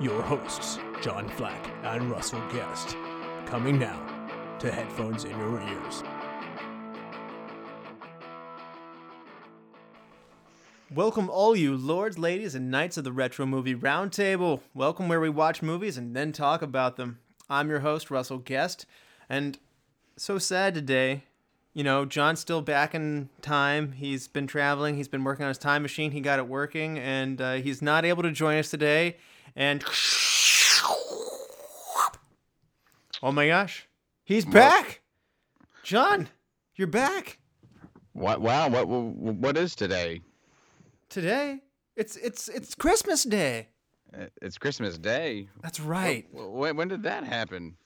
your hosts, John Flack and Russell Guest. Coming now to headphones in your ears. Welcome, all you lords, ladies, and knights of the Retro Movie Roundtable. Welcome where we watch movies and then talk about them. I'm your host, Russell Guest, and so sad today. You know, John's still back in time. He's been traveling. He's been working on his time machine. He got it working, and uh, he's not able to join us today. And oh my gosh, he's back! John, you're back What? Wow. What? What what is today? today. It's it's it's Christmas Day. Uh, It's Christmas Day. That's right. When, when did that happen?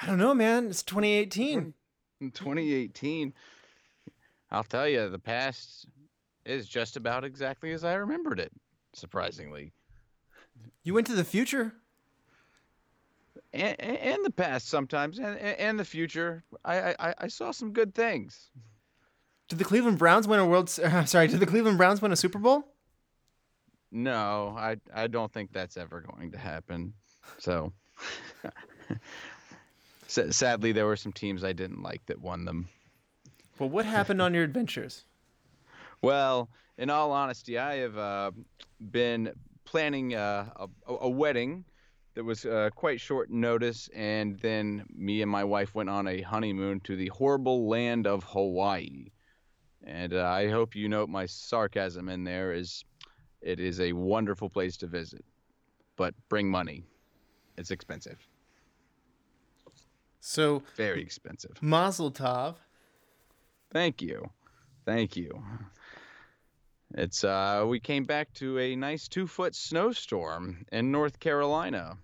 I don't know, man. It's 2018. 2018. I'll tell you, the past is just about exactly as I remembered it. Surprisingly, You went to the future. and, and the past sometimes, and, and the future. I, I I saw some good things. Did the Cleveland Browns win a World? Uh, sorry, did the Cleveland Browns win a Super Bowl? No, I I don't think that's ever going to happen. So. Sadly, there were some teams I didn't like that won them. Well, what happened on your adventures? Well, in all honesty, I have uh, been planning uh, a, a wedding that was uh, quite short notice, and then me and my wife went on a honeymoon to the horrible land of Hawaii. And uh, I hope you note my sarcasm in there is it is a wonderful place to visit, but bring money. It's expensive, So, very expensive. Mazel Tov. Thank you. Thank you. It's uh we came back to a nice 2-foot snowstorm in North Carolina.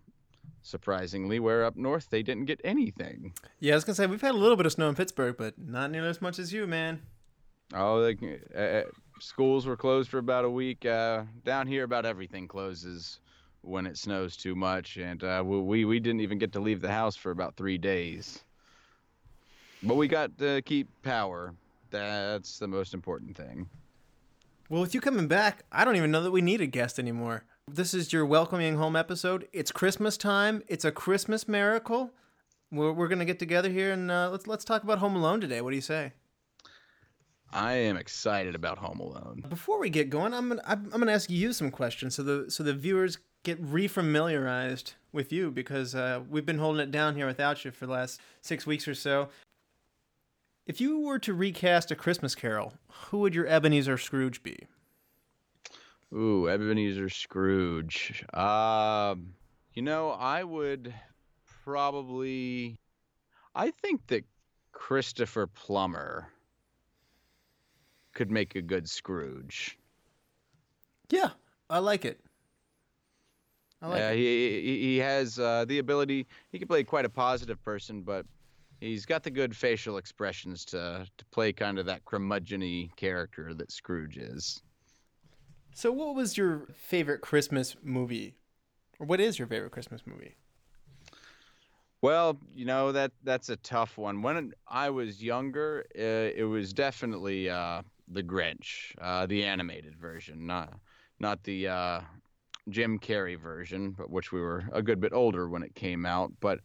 Surprisingly, where up north they didn't get anything. Yeah, I was gonna say we've had a little bit of snow in Pittsburgh, but not nearly as much as you, man. Oh, they, uh, schools were closed for about a week. Uh, down here, about everything closes when it snows too much, and uh, we we didn't even get to leave the house for about three days. But we got to keep power. That's the most important thing. Well, with you coming back, I don't even know that we need a guest anymore. This is your welcoming home episode. It's Christmas time. It's a Christmas miracle. We're, we're gonna get together here and uh, let's let's talk about Home Alone today. What do you say? I am excited about Home Alone. Before we get going, I'm gonna I'm, I'm gonna ask you some questions so the so the viewers get refamiliarized with you because uh, we've been holding it down here without you for the last six weeks or so. If you were to recast a Christmas Carol, who would your Ebenezer Scrooge be? Ooh, Ebenezer Scrooge. Um, you know, I would probably. I think that Christopher Plummer could make a good Scrooge. Yeah, I like it. I like yeah, it. he he he has uh, the ability. He can play quite a positive person, but he's got the good facial expressions to to play kind of that curmudgeon-y character that Scrooge is. So, what was your favorite Christmas movie, or what is your favorite Christmas movie? Well, you know that that's a tough one. When I was younger, uh, it was definitely uh, the Grinch, uh, the animated version, not not the uh, Jim Carrey version, but which we were a good bit older when it came out. But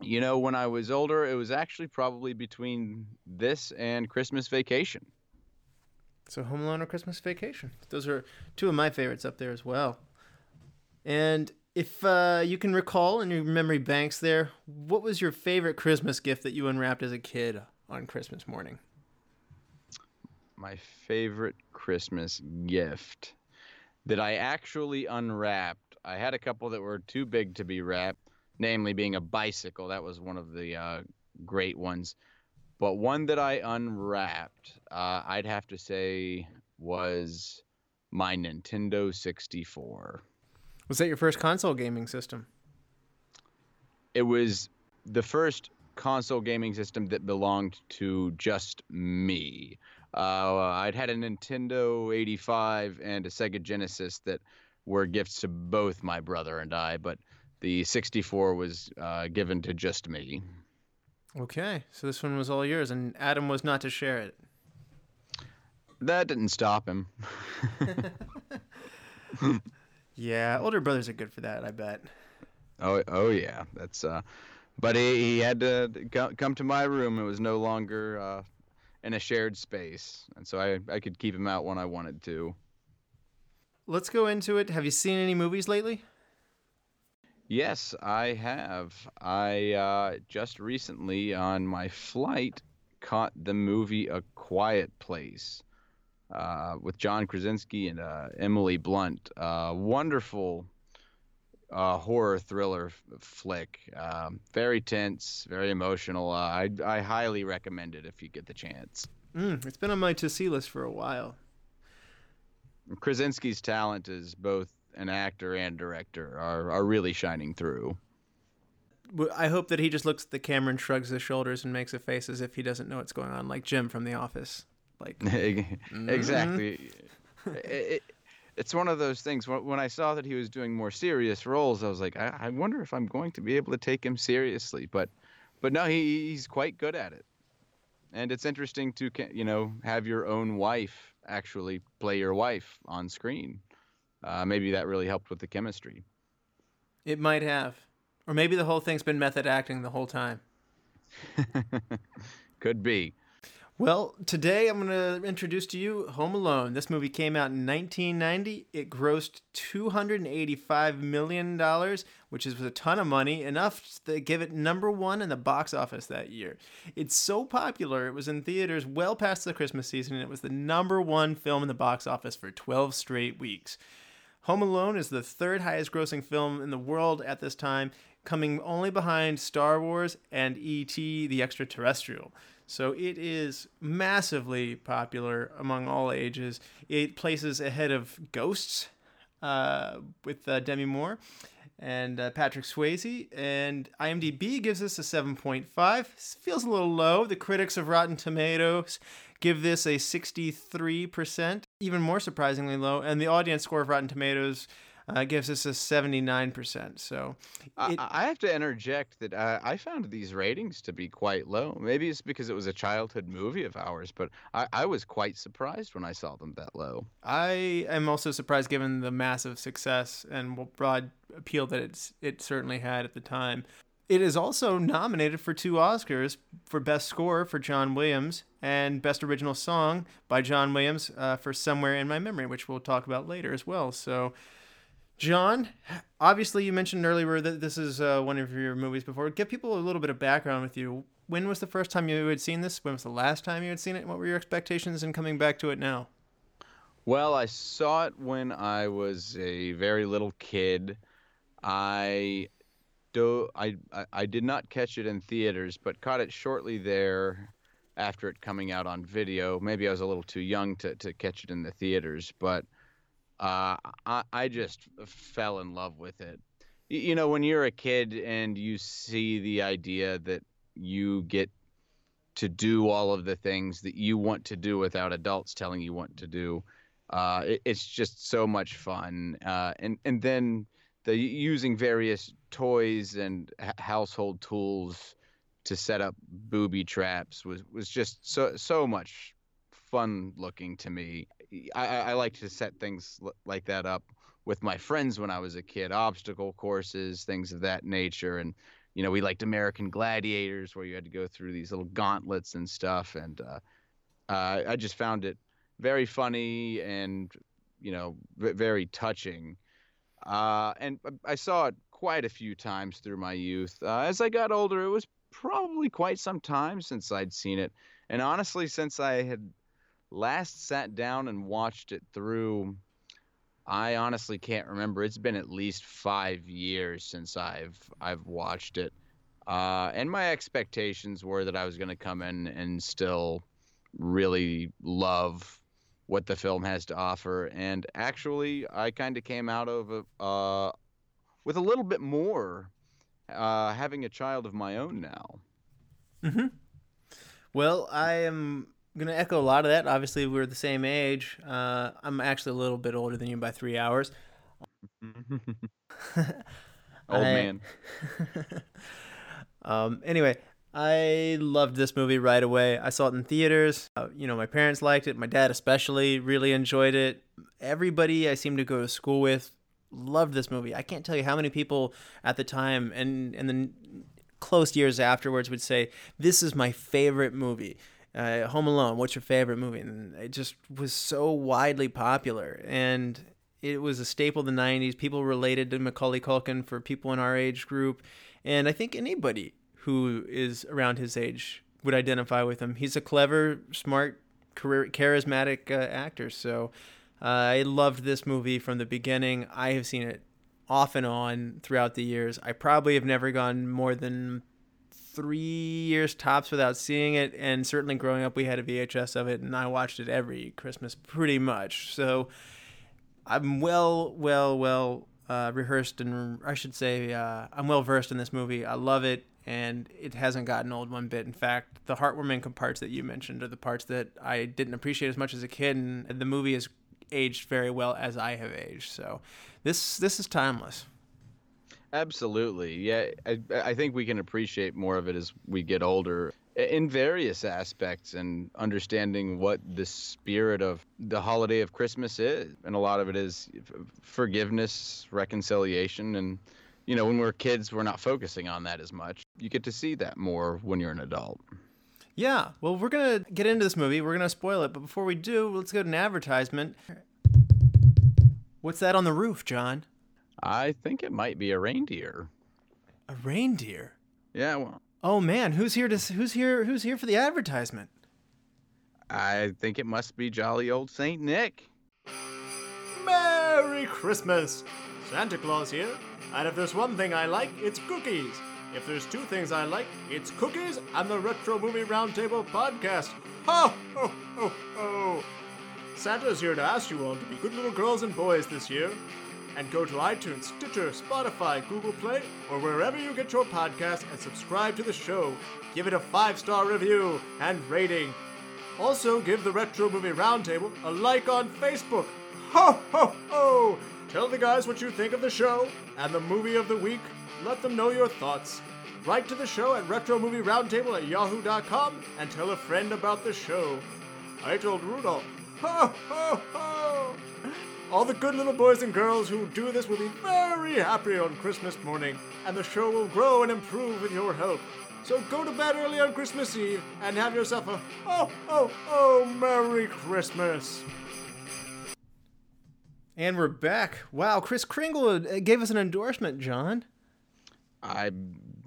you know, when I was older, it was actually probably between this and Christmas Vacation. So, Home Alone or Christmas Vacation. Those are two of my favorites up there as well. And if uh, you can recall in your memory banks there, what was your favorite Christmas gift that you unwrapped as a kid on Christmas morning? My favorite Christmas gift that I actually unwrapped. I had a couple that were too big to be wrapped, namely being a bicycle. That was one of the uh, great ones. But one that I unwrapped, uh, I'd have to say, was my Nintendo 64. Was that your first console gaming system? It was the first console gaming system that belonged to just me. Uh, I'd had a Nintendo 85 and a Sega Genesis that were gifts to both my brother and I, but the 64 was uh, given to just me. Okay, so this one was all yours, and Adam was not to share it. That didn't stop him. yeah, older brothers are good for that, I bet. Oh, oh yeah, that's. Uh, but he, he had to come to my room. It was no longer uh, in a shared space, and so I I could keep him out when I wanted to. Let's go into it. Have you seen any movies lately? Yes, I have. I uh, just recently on my flight caught the movie A Quiet Place uh, with John Krasinski and uh, Emily Blunt. Uh, wonderful uh, horror thriller f- flick. Um, very tense, very emotional. Uh, I, I highly recommend it if you get the chance. Mm, it's been on my to see list for a while. Krasinski's talent is both an actor and director are, are really shining through. I hope that he just looks at the camera and shrugs his shoulders and makes a face as if he doesn't know what's going on, like Jim from The Office. Like exactly. Mm-hmm. it, it, it's one of those things. When I saw that he was doing more serious roles, I was like, I, I wonder if I'm going to be able to take him seriously. But, but no, he, he's quite good at it. And it's interesting to you know have your own wife actually play your wife on screen. Uh, maybe that really helped with the chemistry. It might have, or maybe the whole thing's been method acting the whole time. Could be. Well, today I'm going to introduce to you Home Alone. This movie came out in 1990. It grossed $285 million, which is a ton of money, enough to give it number one in the box office that year. It's so popular, it was in theaters well past the Christmas season, and it was the number one film in the box office for 12 straight weeks. Home Alone is the third highest grossing film in the world at this time, coming only behind Star Wars and E.T. the Extraterrestrial. So it is massively popular among all ages. It places ahead of Ghosts uh, with uh, Demi Moore and uh, Patrick Swayze. And IMDb gives this a 7.5. Feels a little low. The critics of Rotten Tomatoes give this a 63%, even more surprisingly low. And the audience score of Rotten Tomatoes uh, gives us a 79%. So it, I, have to interject that I, I, found these ratings to be quite low. Maybe it's because it was a childhood movie of ours, but I, I was quite surprised when I saw them that low. I am also surprised given the massive success and broad appeal that it's, it certainly had at the time. It is also nominated for two Oscars for Best Score for John Williams and Best Original Song by John Williams uh, for Somewhere in My Memory, which we'll talk about later as well. So John, obviously you mentioned earlier that this is uh, one of your movies before. Give people a little bit of background with you. When was the first time you had seen this? When was the last time you had seen it? What were your expectations in coming back to it now? Well, I saw it when I was a very little kid. I do I, I, did not catch it in theaters, but caught it shortly there after it coming out on video. Maybe I was a little too young to, to catch it in the theaters, but uh, I, I just fell in love with it. You know, when you're a kid and you see the idea that you get to do all of the things that you want to do without adults telling you what to do, uh, it, it's just so much fun. Uh, and and then the using various toys and household tools to set up booby traps was was just so so much fun looking to me. I, I like to set things like that up with my friends when I was a kid, obstacle courses, things of that nature, and you know we liked American Gladiators where you had to go through these little gauntlets and stuff, and uh, uh, I just found it very funny and you know very touching. Uh, and I saw it quite a few times through my youth. Uh, as I got older, it was probably quite some time since I'd seen it, and honestly, since I had last sat down and watched it through I honestly can't remember. It's been at least five years since I've I've watched it, uh, and my expectations were that I was going to come in and still really love what the film has to offer. And actually, I kind of came out of uh, with a little bit more, uh, having a child of my own now. Mm-hmm. Well, I am gonna echo a lot of that. Obviously, we're the same age. Uh, I'm actually a little bit older than you by three hours. Old I- man. um, anyway, I loved this movie right away. I saw it in theaters. Uh, you know, my parents liked it. My dad especially really enjoyed it. Everybody I seem to go to school with loved this movie. I can't tell you how many people at the time and and then close years afterwards would say, "This is my favorite movie." Uh, Home Alone. What's your favorite movie? And it just was so widely popular, and it was a staple of the '90s. People related to Macaulay Culkin for people in our age group, and I think anybody who is around his age would identify with him. He's a clever, smart, career, charismatic uh, actor. So uh, I loved this movie from the beginning. I have seen it off and on throughout the years. I probably have never gone more than three years tops without seeing it. And certainly growing up, we had a VHS of it, and I watched it every Christmas pretty much. So I'm well, well, well uh, rehearsed, and I should say uh, I'm well versed in this movie. I love it, and it hasn't gotten old one bit. In fact, the heartwarming parts that you mentioned are the parts that I didn't appreciate as much as a kid, and the movie has aged very well as I have aged. So this this is timeless. Absolutely. Yeah, I, I think we can appreciate more of it as we get older in various aspects and understanding what the spirit of the holiday of Christmas is. And a lot of it is forgiveness, reconciliation. And, you know, when we're kids, we're not focusing on that as much. You get to see that more when you're an adult. Yeah, well, we're gonna get into this movie. We're gonna spoil it, but before we do, let's go to an advertisement. What's that on the roof, John? I think it might be a reindeer. A reindeer. Yeah, well, Oh man, who's here to who's here who's here for the advertisement? I think it must be jolly old Saint Nick. Merry Christmas! Santa Claus here, and if there's one thing I like, it's cookies. If there's two things I like, it's cookies and the Retro Movie Roundtable podcast. Ho, ho, ho, ho! Santa's here to ask you all to be good little girls and boys this year. And go to iTunes, Stitcher, Spotify, Google Play, or wherever you get your podcast and subscribe to the show. Give it a five star review and rating. Also, give the Retro Movie Roundtable a like on Facebook. Ho, ho, ho! Tell the guys what you think of the show and the movie of the week. Let them know your thoughts. Write to the show at retromovieroundtable at yahoo.com and tell a friend about the show. I told Rudolph. Ho, ho, ho! All the good little boys and girls who do this will be very happy on Christmas morning, and the show will grow and improve with your help. So go to bed early on Christmas Eve and have yourself a oh oh oh Merry Christmas. And we're back. Wow, Kris Kringle uh, gave us an endorsement, John. I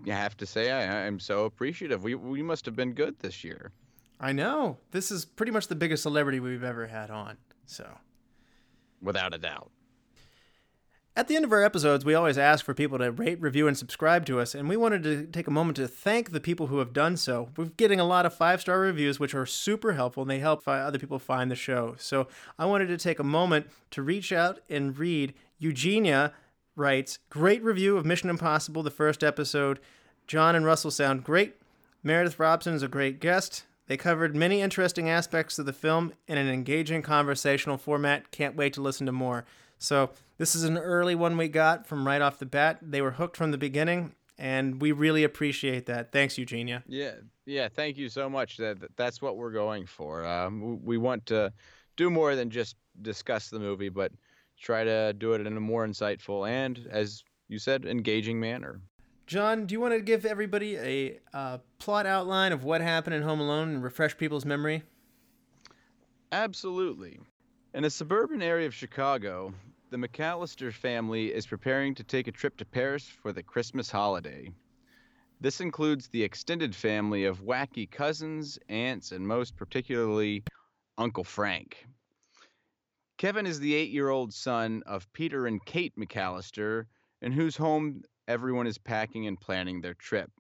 have to say, I, I'm so appreciative. We, we must have been good this year. I know. This is pretty much the biggest celebrity we've ever had on. So, Without a doubt. At the end of our episodes, we always ask for people to rate, review, and subscribe to us, and we wanted to take a moment to thank the people who have done so. We're getting a lot of five star reviews, which are super helpful, and they help other people find the show. So I wanted to take a moment to reach out and read. Eugenia writes, Great review of Mission Impossible, the first episode. John and Russell sound great. Meredith Robson is a great guest. They covered many interesting aspects of the film in an engaging conversational format. Can't wait to listen to more. So, this is an early one we got from right off the bat. They were hooked from the beginning, and we really appreciate that. Thanks, Eugenia. Yeah, yeah. Thank you so much. That that- that's what we're going for. Um, we want to do more than just discuss the movie, but try to do it in a more insightful and, as you said, engaging manner. John, do you want to give everybody a uh, plot outline of what happened in Home Alone and refresh people's memory? Absolutely. In a suburban area of Chicago, the McAllister family is preparing to take a trip to Paris for the Christmas holiday. This includes the extended family of wacky cousins, aunts, and most particularly Uncle Frank. Kevin is the eight year old son of Peter and Kate McAllister, in whose home everyone is packing and planning their trip.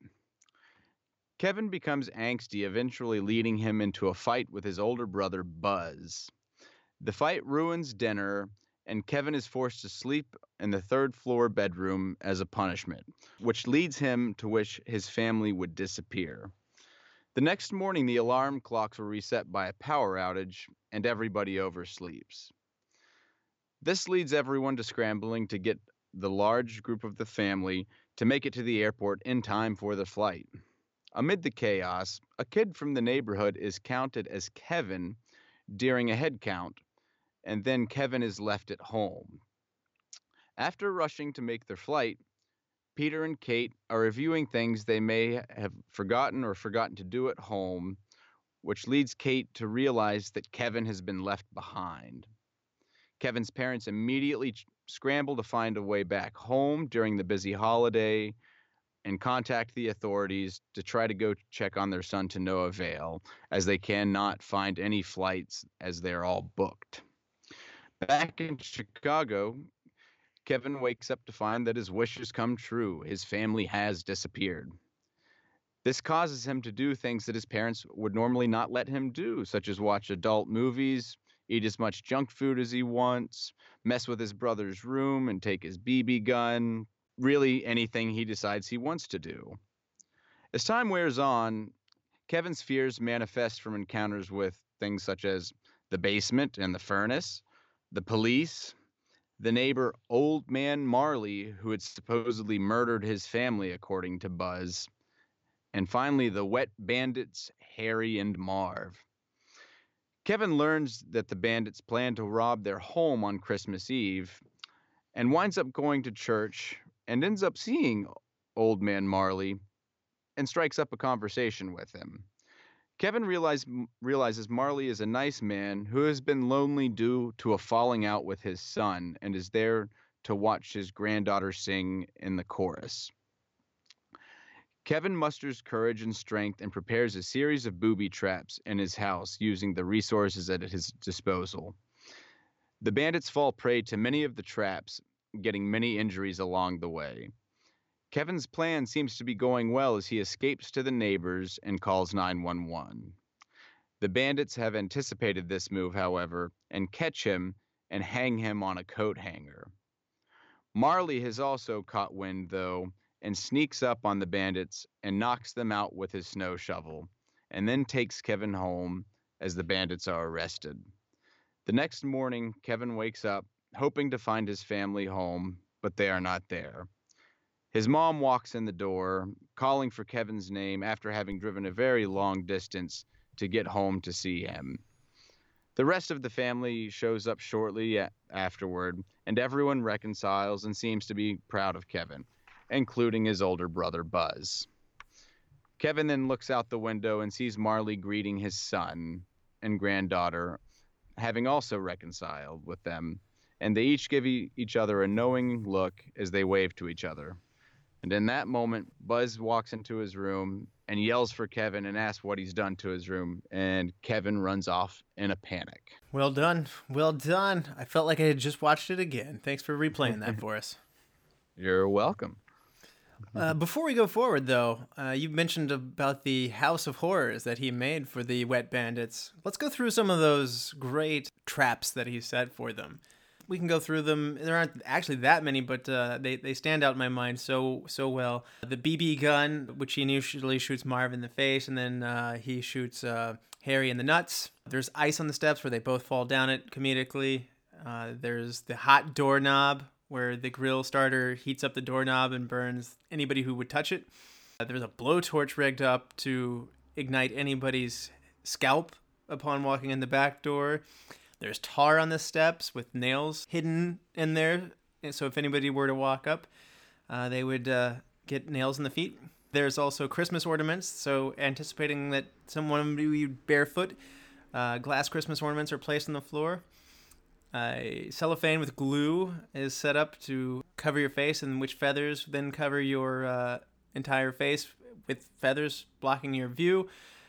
Kevin becomes angsty, eventually leading him into a fight with his older brother, Buzz. The fight ruins dinner, and Kevin is forced to sleep in the third floor bedroom as a punishment, which leads him to wish his family would disappear. The next morning, the alarm clocks were reset by a power outage, and everybody oversleeps. This leads everyone to scrambling to get the large group of the family to make it to the airport in time for the flight. Amid the chaos, a kid from the neighborhood is counted as Kevin during a head count, and then Kevin is left at home. After rushing to make their flight, Peter and Kate are reviewing things they may have forgotten or forgotten to do at home, which leads Kate to realize that Kevin has been left behind. Kevin's parents immediately scramble to find a way back home during the busy holiday and contact the authorities to try to go check on their son to no avail, as they cannot find any flights as they're all booked. Back in Chicago, Kevin wakes up to find that his wishes come true. His family has disappeared. This causes him to do things that his parents would normally not let him do, such as watch adult movies, eat as much junk food as he wants, mess with his brother's room and take his BB gun, really anything he decides he wants to do. As time wears on, Kevin's fears manifest from encounters with things such as the basement and the furnace, the police, the neighbor Old Man Marley, who had supposedly murdered his family, according to Buzz, and finally the wet bandits Harry and Marv. Kevin learns that the bandits plan to rob their home on Christmas Eve and winds up going to church and ends up seeing Old Man Marley and strikes up a conversation with him. Kevin realize, realizes Marley is a nice man who has been lonely due to a falling out with his son and is there to watch his granddaughter sing in the chorus. Kevin musters courage and strength and prepares a series of booby traps in his house using the resources at his disposal. The bandits fall prey to many of the traps, getting many injuries along the way. Kevin's plan seems to be going well as he escapes to the neighbors and calls 911. The bandits have anticipated this move, however, and catch him and hang him on a coat hanger. Marley has also caught wind, though, and sneaks up on the bandits and knocks them out with his snow shovel, and then takes Kevin home as the bandits are arrested. The next morning, Kevin wakes up hoping to find his family home, but they are not there. His mom walks in the door, calling for Kevin's name after having driven a very long distance to get home to see him. The rest of the family shows up shortly afterward, and everyone reconciles and seems to be proud of Kevin including his older brother Buzz. Kevin then looks out the window and sees Marley greeting his son and granddaughter, having also reconciled with them, and they each give e- each other a knowing look as they wave to each other. And in that moment, Buzz walks into his room and yells for Kevin and asks what he's done to his room, and Kevin runs off in a panic. Well done. Well done. I felt like I had just watched it again. Thanks for replaying that for us. You're welcome. Uh, before we go forward, though, uh, you mentioned about the House of Horrors that he made for the Wet Bandits. Let's go through some of those great traps that he set for them. We can go through them. There aren't actually that many, but uh, they, they stand out in my mind so so well. The BB gun, which he initially shoots Marv in the face, and then uh, he shoots uh, Harry in the nuts. There's ice on the steps where they both fall down it comedically. Uh, there's the hot doorknob, where the grill starter heats up the doorknob and burns anybody who would touch it. Uh, there's a blowtorch rigged up to ignite anybody's scalp upon walking in the back door. There's tar on the steps with nails hidden in there, so if anybody were to walk up, uh, they would uh, get nails in the feet. There's also Christmas ornaments, so anticipating that someone would be barefoot, uh, glass Christmas ornaments are placed on the floor. Uh, cellophane with glue is set up to cover your face, and which feathers then cover your uh, entire face with feathers blocking your view,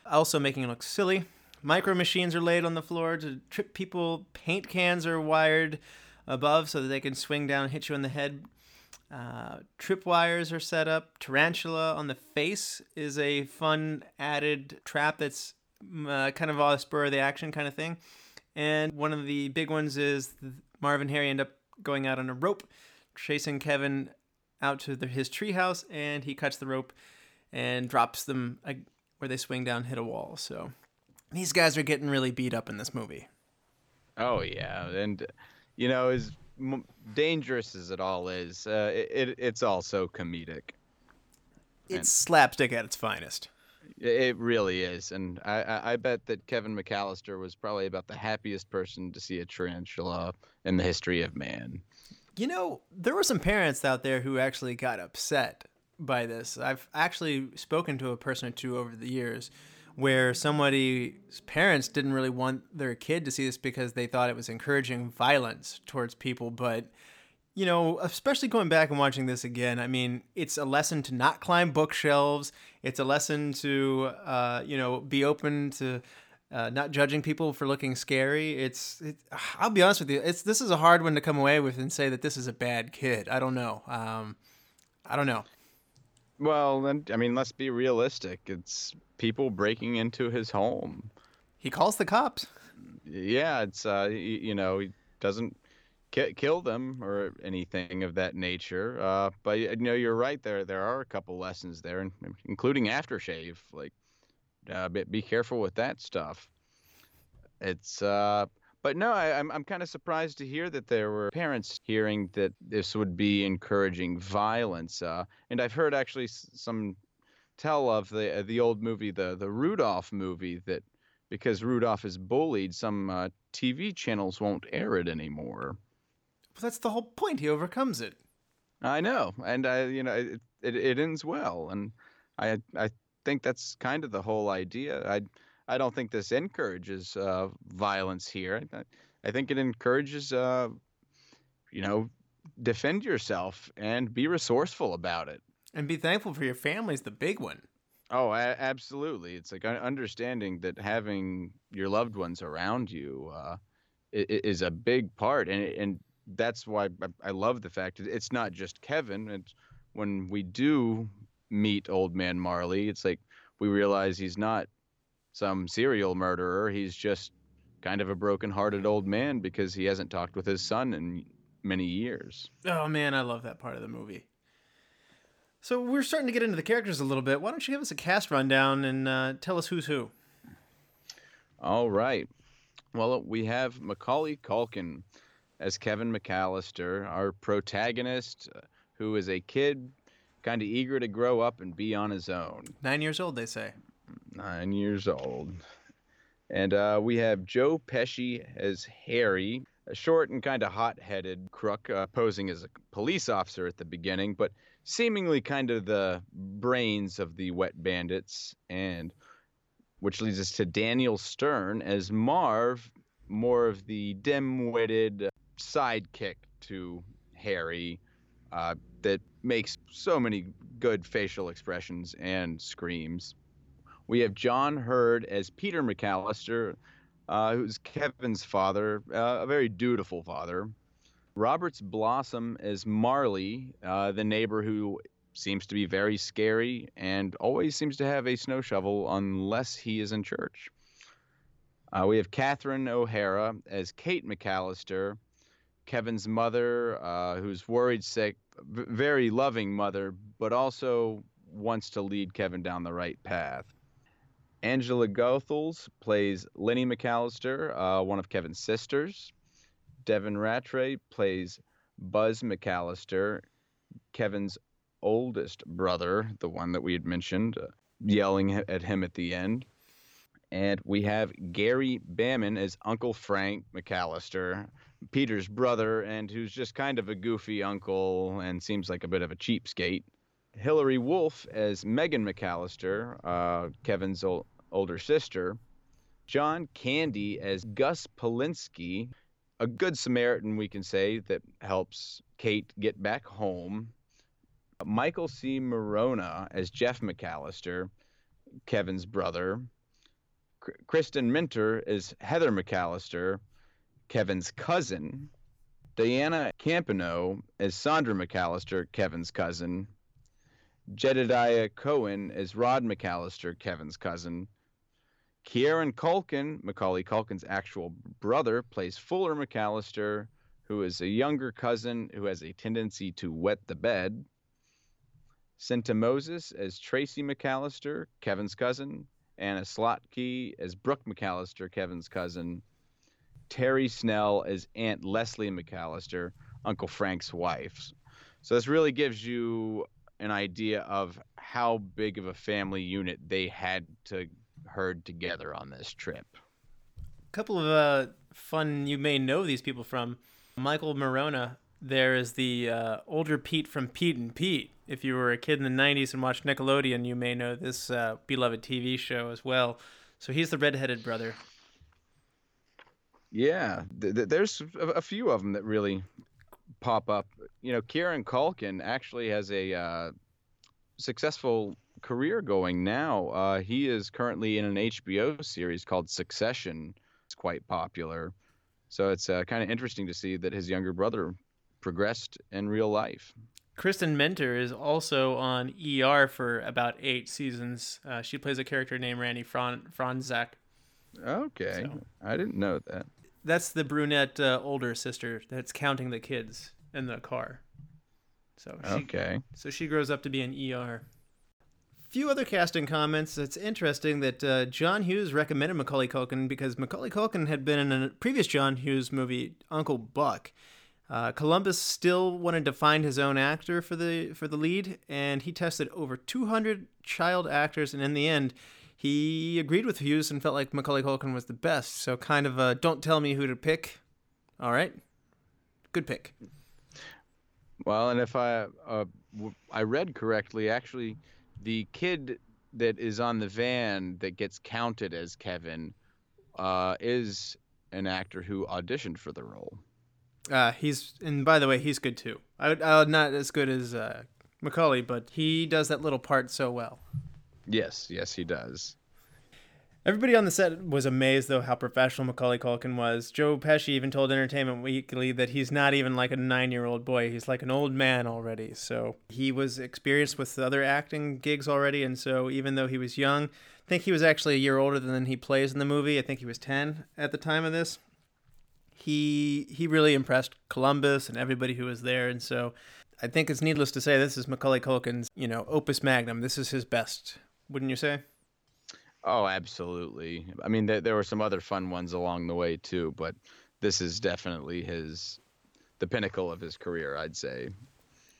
also making it look silly. Micro machines are laid on the floor to trip people. Paint cans are wired above so that they can swing down and hit you in the head. Uh, trip wires are set up. Tarantula on the face is a fun added trap that's uh, kind of a spur of the action kind of thing And one of the big ones is Marv and Harry end up going out on a rope, chasing Kevin out to the, his treehouse, and he cuts the rope and drops them where they swing down, hit a wall. So these guys are getting really beat up in this movie. Oh yeah, and you know, as m- dangerous as it all is, uh, it, it it's also comedic. It's slapstick at its finest. It really is, and I, I, bet that Kevin McAllister was probably about the happiest person to see a tarantula in the history of man. You know, there were some parents out there who actually got upset by this. I've actually spoken to a person or two over the years where somebody's parents didn't really want their kid to see this because they thought it was encouraging violence towards people, but you know, especially going back and watching this again, I mean, it's a lesson to not climb bookshelves. It's a lesson to, uh, you know, be open to uh, not judging people for looking scary. It's, it, I'll be honest with you, it's this is a hard one to come away with and say that this is a bad kid. I don't know. Um, I don't know. Well, then, I mean, let's be realistic. It's people breaking into his home. He calls the cops. Yeah, it's uh, you, you know, he doesn't ki- kill them or anything of that nature. Uh, but you know, you're right there. There are a couple lessons there, including aftershave. Like, uh, be, be careful with that stuff. It's uh, but no, I, am I'm, I'm kind of surprised to hear that there were parents hearing that this would be encouraging violence. Uh, and I've heard actually some tell of the the old movie, the the Rudolph movie, that because Rudolph is bullied, some uh, TV channels won't air it anymore. That's the whole point. He overcomes it. I know, and I, you know, it, it, it ends well, and I I think that's kind of the whole idea. I I don't think this encourages uh, violence here. I, I think it encourages, uh, you know, defend yourself and be resourceful about it. And be thankful for your family is the big one. Oh, a- absolutely. It's like understanding that having your loved ones around you uh, is a big part, and and that's why I love the fact that it's not just Kevin. It's when we do meet Old Man Marley, it's like we realize he's not some serial murderer. He's just kind of a broken-hearted old man because he hasn't talked with his son in many years. Oh man, I love that part of the movie. So we're starting to get into the characters a little bit. Why don't you give us a cast rundown and uh, tell us who's who? All right. Well, we have Macaulay Culkin as Kevin McAllister, our protagonist, uh, who is a kid kind of eager to grow up and be on his own. Nine years old, they say. Nine years old. And uh, we have Joe Pesci as Harry, a short and kind of hot headed crook, uh, posing as a police officer at the beginning, but seemingly kind of the brains of the wet bandits. And which leads us to Daniel Stern as Marv, more of the dim witted sidekick to Harry uh, that makes so many good facial expressions and screams. We have John Heard as Peter McAllister, uh, who's Kevin's father, uh, a very dutiful father. Roberts Blossom as Marley, uh, the neighbor who seems to be very scary and always seems to have a snow shovel unless he is in church. Uh, we have Catherine O'Hara as Kate McAllister, Kevin's mother, uh, who's worried sick, very loving mother, but also wants to lead Kevin down the right path. Angela Goethals plays Lenny McAllister, uh, one of Kevin's sisters. Devin Ratray plays Buzz McAllister, Kevin's oldest brother, the one that we had mentioned, uh, yelling at him at the end. And we have Gary Bamman as Uncle Frank McAllister, Peter's brother, and who's just kind of a goofy uncle and seems like a bit of a cheapskate. Hillary Wolf as Megan McAllister, uh, Kevin's ol- older sister. John Candy as Gus Polinski, a good Samaritan, we can say, that helps Kate get back home. Michael C. Maronna as Jeff McAllister, Kevin's brother. Kristin Minter as Heather McAllister, Kevin's cousin. Daiana Campeanu as Sandra McAllister, Kevin's cousin. Jedediah Cohen as Rod McAllister, Kevin's cousin. Kieran Culkin, Macaulay Culkin's actual brother, plays Fuller McAllister, who is a younger cousin who has a tendency to wet the bed. Senta Moses as Tracy McAllister, Kevin's cousin. Anna Slotky as Brooke McAllister, Kevin's cousin. Terrie Snell as Aunt Leslie McAllister, Uncle Frank's wife. So this really gives you an idea of how big of a family unit they had to herd together on this trip. A couple of uh, fun you may know these people from. Michael Maronna, there is the uh, older Pete from Pete and Pete. If you were a kid in the 90s and watched Nickelodeon, you may know this uh, beloved TV show as well. So he's the redheaded brother. Yeah, th- th- there's a, a few of them that really pop up. You know, Kieran Culkin actually has a uh, successful career going now. Uh, he is currently in an HBO series called Succession. It's quite popular. So it's uh, kind of interesting to see that his younger brother progressed in real life. Kristin Minter is also on ER for about eight seasons. Uh, she plays a character named Randy Fron- Fronczak. Okay, So- I didn't know that. That's the brunette uh, older sister that's counting the kids in the car. So she, Okay, So she grows up to be an ER. Few other casting comments. It's interesting that uh, John Hughes recommended Macaulay Culkin because Macaulay Culkin had been in a previous John Hughes movie, Uncle Buck. Uh, Columbus still wanted to find his own actor for the for the lead, and he tested over 200 child actors, and in the end, he agreed with Hughes and felt like Macaulay Culkin was the best. So kind of uh, don't tell me who to pick. All right, good pick. Well, and if I uh, w- I read correctly, actually, the kid that is on the van that gets counted as Kevin uh, is an actor who auditioned for the role. Uh, he's and by the way, he's good too. I uh, not as good as uh, Macaulay, but he does that little part so well. Yes, yes, he does. Everybody on the set was amazed, though, how professional Macaulay Culkin was. Joe Pesci even told Entertainment Weekly that he's not even like a nine-year-old boy; he's like an old man already. So he was experienced with other acting gigs already, and so even though he was young, I think he was actually a year older than he plays in the movie. I think he was ten at the time of this. He he really impressed Columbus and everybody who was there, and so I think it's needless to say this is Macaulay Culkin's you know opus magnum. This is his best, wouldn't you say? Oh, absolutely. I mean, there, there were some other fun ones along the way too, but this is definitely his the pinnacle of his career, I'd say.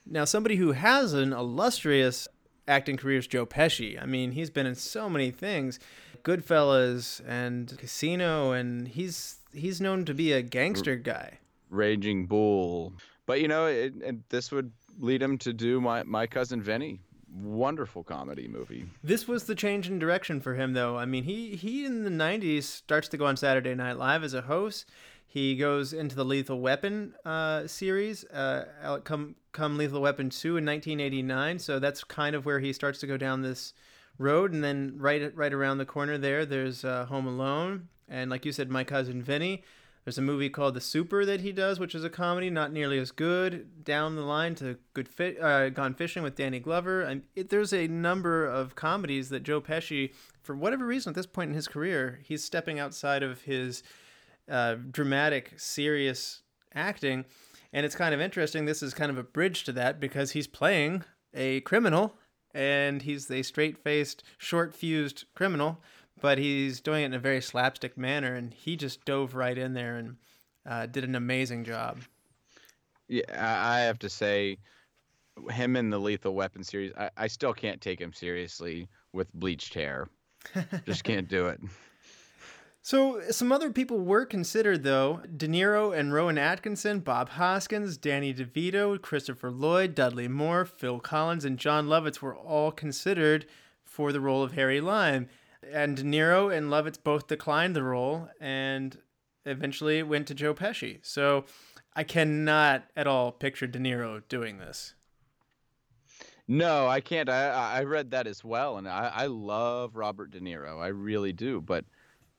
Now, somebody who has an illustrious acting career is Joe Pesci. I mean, he's been in so many things, Goodfellas and Casino, and he's he's known to be a gangster guy. Raging Bull. But you know, it, it, this would lead him to do my my cousin Vinny. Wonderful comedy movie. This was the change in direction for him, though. I mean, he he in the '90s starts to go on Saturday Night Live as a host. He goes into the Lethal Weapon uh, series, uh, come come Lethal Weapon two in 1989. So that's kind of where he starts to go down this road. And then right right around the corner there, there's uh, Home Alone, and like you said, My Cousin Vinny. There's a movie called The Super that he does, which is a comedy, not nearly as good. Down the line to Good Fi- uh, Gone Fishing with Danny Glover. And it, there's a number of comedies that Joe Pesci, for whatever reason, at this point in his career, he's stepping outside of his uh, dramatic, serious acting. And it's kind of interesting. This is kind of a bridge to that because he's playing a criminal and he's a straight faced, short fused criminal, but he's doing it in a very slapstick manner. And he just dove right in there and uh, did an amazing job. Yeah, I have to say, him in the Lethal Weapon series, I, I still can't take him seriously with bleached hair. Just can't do it. So, some other people were considered, though De Niro and Rowan Atkinson, Bob Hoskins, Danny DeVito, Christopher Lloyd, Dudley Moore, Phil Collins, and Jon Lovitz were all considered for the role of Harry Lyme. And De Niro and Lovitz both declined the role and eventually it went to Joe Pesci. So, I cannot at all picture De Niro doing this. No, I can't. I I I read that as well, and I I love Robert De Niro. I really do, but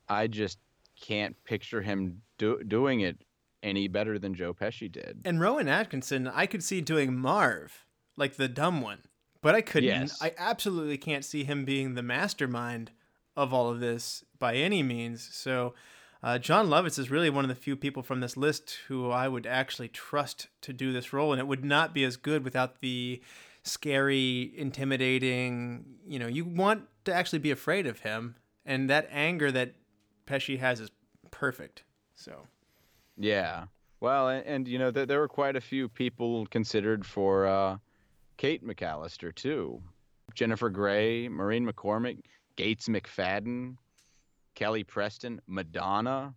I just can't picture him do, doing it any better than Joe Pesci did. And Rowan Atkinson, I could see doing Marv, like the dumb one, but I couldn't. Yes. I absolutely can't see him being the mastermind of all of this by any means. So, uh, Jon Lovitz is really one of the few people from this list who I would actually trust to do this role, and it would not be as good without the scary, intimidating. You know, you want to actually be afraid of him, and that anger that Pesci has is perfect. So, Yeah. Well, and, and you know, there, there were quite a few people considered for uh, Kate McAllister, too. Jennifer Grey, Maureen McCormick, Gates McFadden, Kelly Preston, Madonna,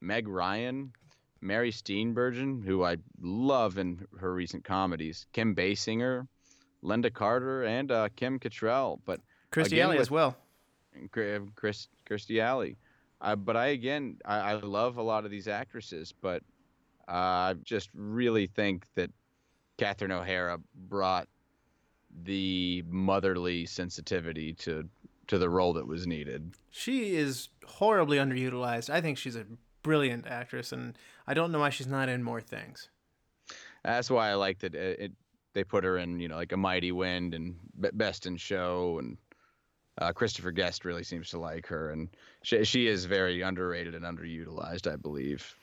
Meg Ryan, Mary Steenburgen, who I love in her recent comedies, Kim Basinger, Lynda Carter, and uh, Kim Cattrall. But Christy Alley as well. Chris, Chris Kirstie Alley. Uh, but I again, I, I love a lot of these actresses, but uh, I just really think that Catherine O'Hara brought the motherly sensitivity to to the role that was needed. She is horribly underutilized. I think she's a brilliant actress, and I don't know why she's not in more things. That's why I liked that it, it they put her in, you know, like a Mighty Wind and Be- Best in Show, and uh, Christopher Guest really seems to like her, and she she is very underrated and underutilized, I believe.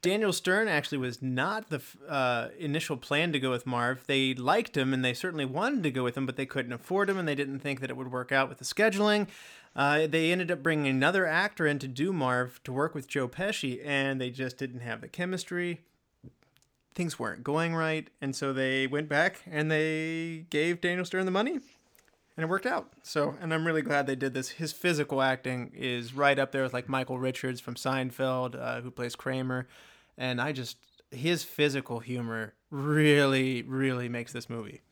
Daniel Stern actually was not the uh, initial plan to go with Marv. They liked him and they certainly wanted to go with him, but they couldn't afford him and they didn't think that it would work out with the scheduling. Uh, they ended up bringing another actor in to do Marv to work with Joe Pesci, and they just didn't have the chemistry. Things weren't going right, and so they went back and they gave Daniel Stern the money, and it worked out. So, and I'm really glad they did this. His physical acting is right up there with like Michael Richards from Seinfeld, uh, who plays Kramer, and I just his physical humor really, really makes this movie.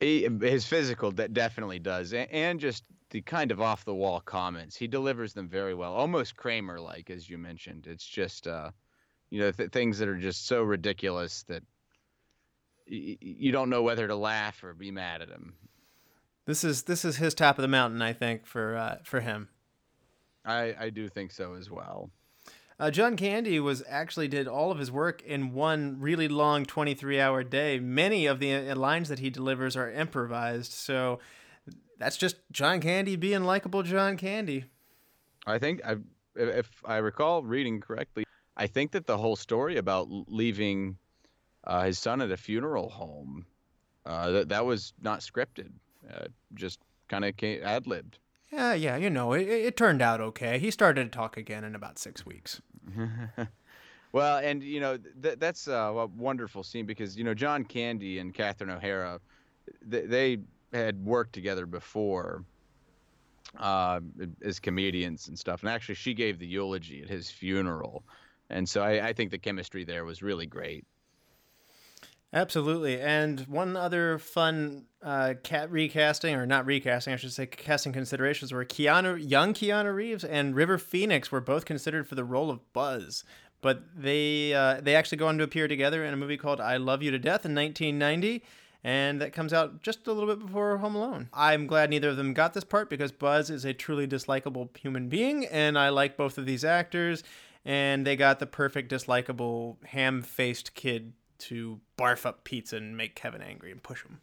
He, his physical de- definitely does, and, and just the kind of off the wall comments. He delivers them very well, almost Kramer like, as you mentioned. It's just, uh, you know, th- things that are just so ridiculous that y- you don't know whether to laugh or be mad at him. This is this is his top of the mountain, I think, for uh, for him. I, I do think so as well. Uh, John Candy was actually did all of his work in one really long 23 hour day. Many of the uh, lines that he delivers are improvised, so that's just John Candy being likable John Candy. I think I, if I recall reading correctly, I think that the whole story about leaving uh, his son at a funeral home, uh, that that was not scripted, uh, just kind of ad libbed. Yeah, yeah, you know, it, it turned out okay. He started to talk again in about six weeks. Well, and you know th- that's uh, a wonderful scene because you know John Candy and Catherine O'Hara, th- they had worked together before uh, as comedians and stuff, and actually she gave the eulogy at his funeral, and so I, I think the chemistry there was really great. Absolutely. And one other fun uh, cat recasting, or not recasting, I should say, casting considerations were Keanu, young Keanu Reeves and River Phoenix were both considered for the role of Buzz. But they uh, they actually go on to appear together in a movie called I Love You to Death in 1990, and that comes out just a little bit before Home Alone. I'm glad neither of them got this part because Buzz is a truly dislikable human being, and I like both of these actors, and they got the perfect dislikable ham-faced kid to barf up pizza and make Kevin angry and push him.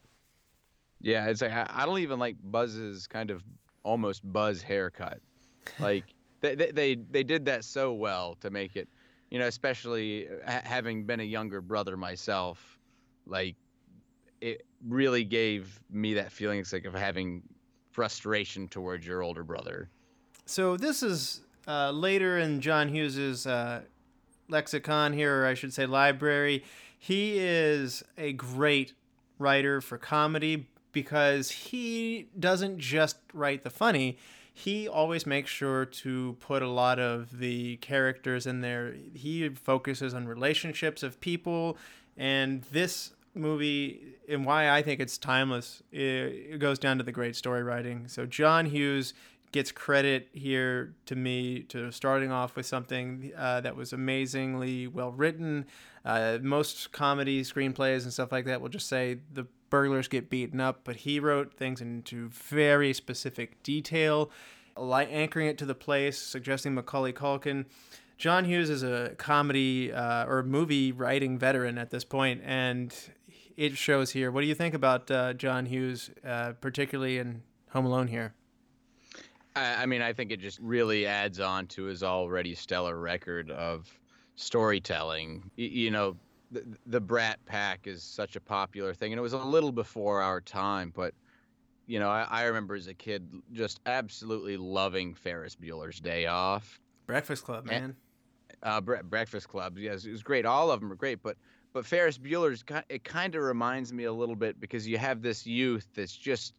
Yeah, it's like I, don't even like Buzz's kind of almost Buzz haircut. Like they, they they did that so well to make it, you know, especially ha- having been a younger brother myself, like it really gave me that feeling it's like of having frustration towards your older brother. So this is uh, later in John Hughes's uh, lexicon here, or I should say library. He is a great writer for comedy because he doesn't just write the funny. He always makes sure to put a lot of the characters in there. He focuses on relationships of people, and this movie and why I think it's timeless. It, goes down to the great story writing. So John Hughes gets credit here to me to starting off with something uh, that was amazingly well written. Uh, most comedy screenplays and stuff like that will just say the burglars get beaten up, but he wrote things into very specific detail, li- anchoring it to the place, suggesting Macaulay Culkin. John Hughes is a comedy uh, or movie writing veteran at this point, and it shows here. What do you think about uh, John Hughes, uh, particularly in Home Alone here? I, I mean, I think it just really adds on to his already stellar record of storytelling. Y- you know, the, the Brat Pack is such a popular thing, and it was a little before our time, but you know, I, I remember as a kid just absolutely loving Ferris Bueller's Day Off. Breakfast Club, And- man. uh, Bre- Breakfast Club. Yes, it was great. All of them are great, but but Ferris Bueller's it kind of reminds me a little bit because you have this youth that's just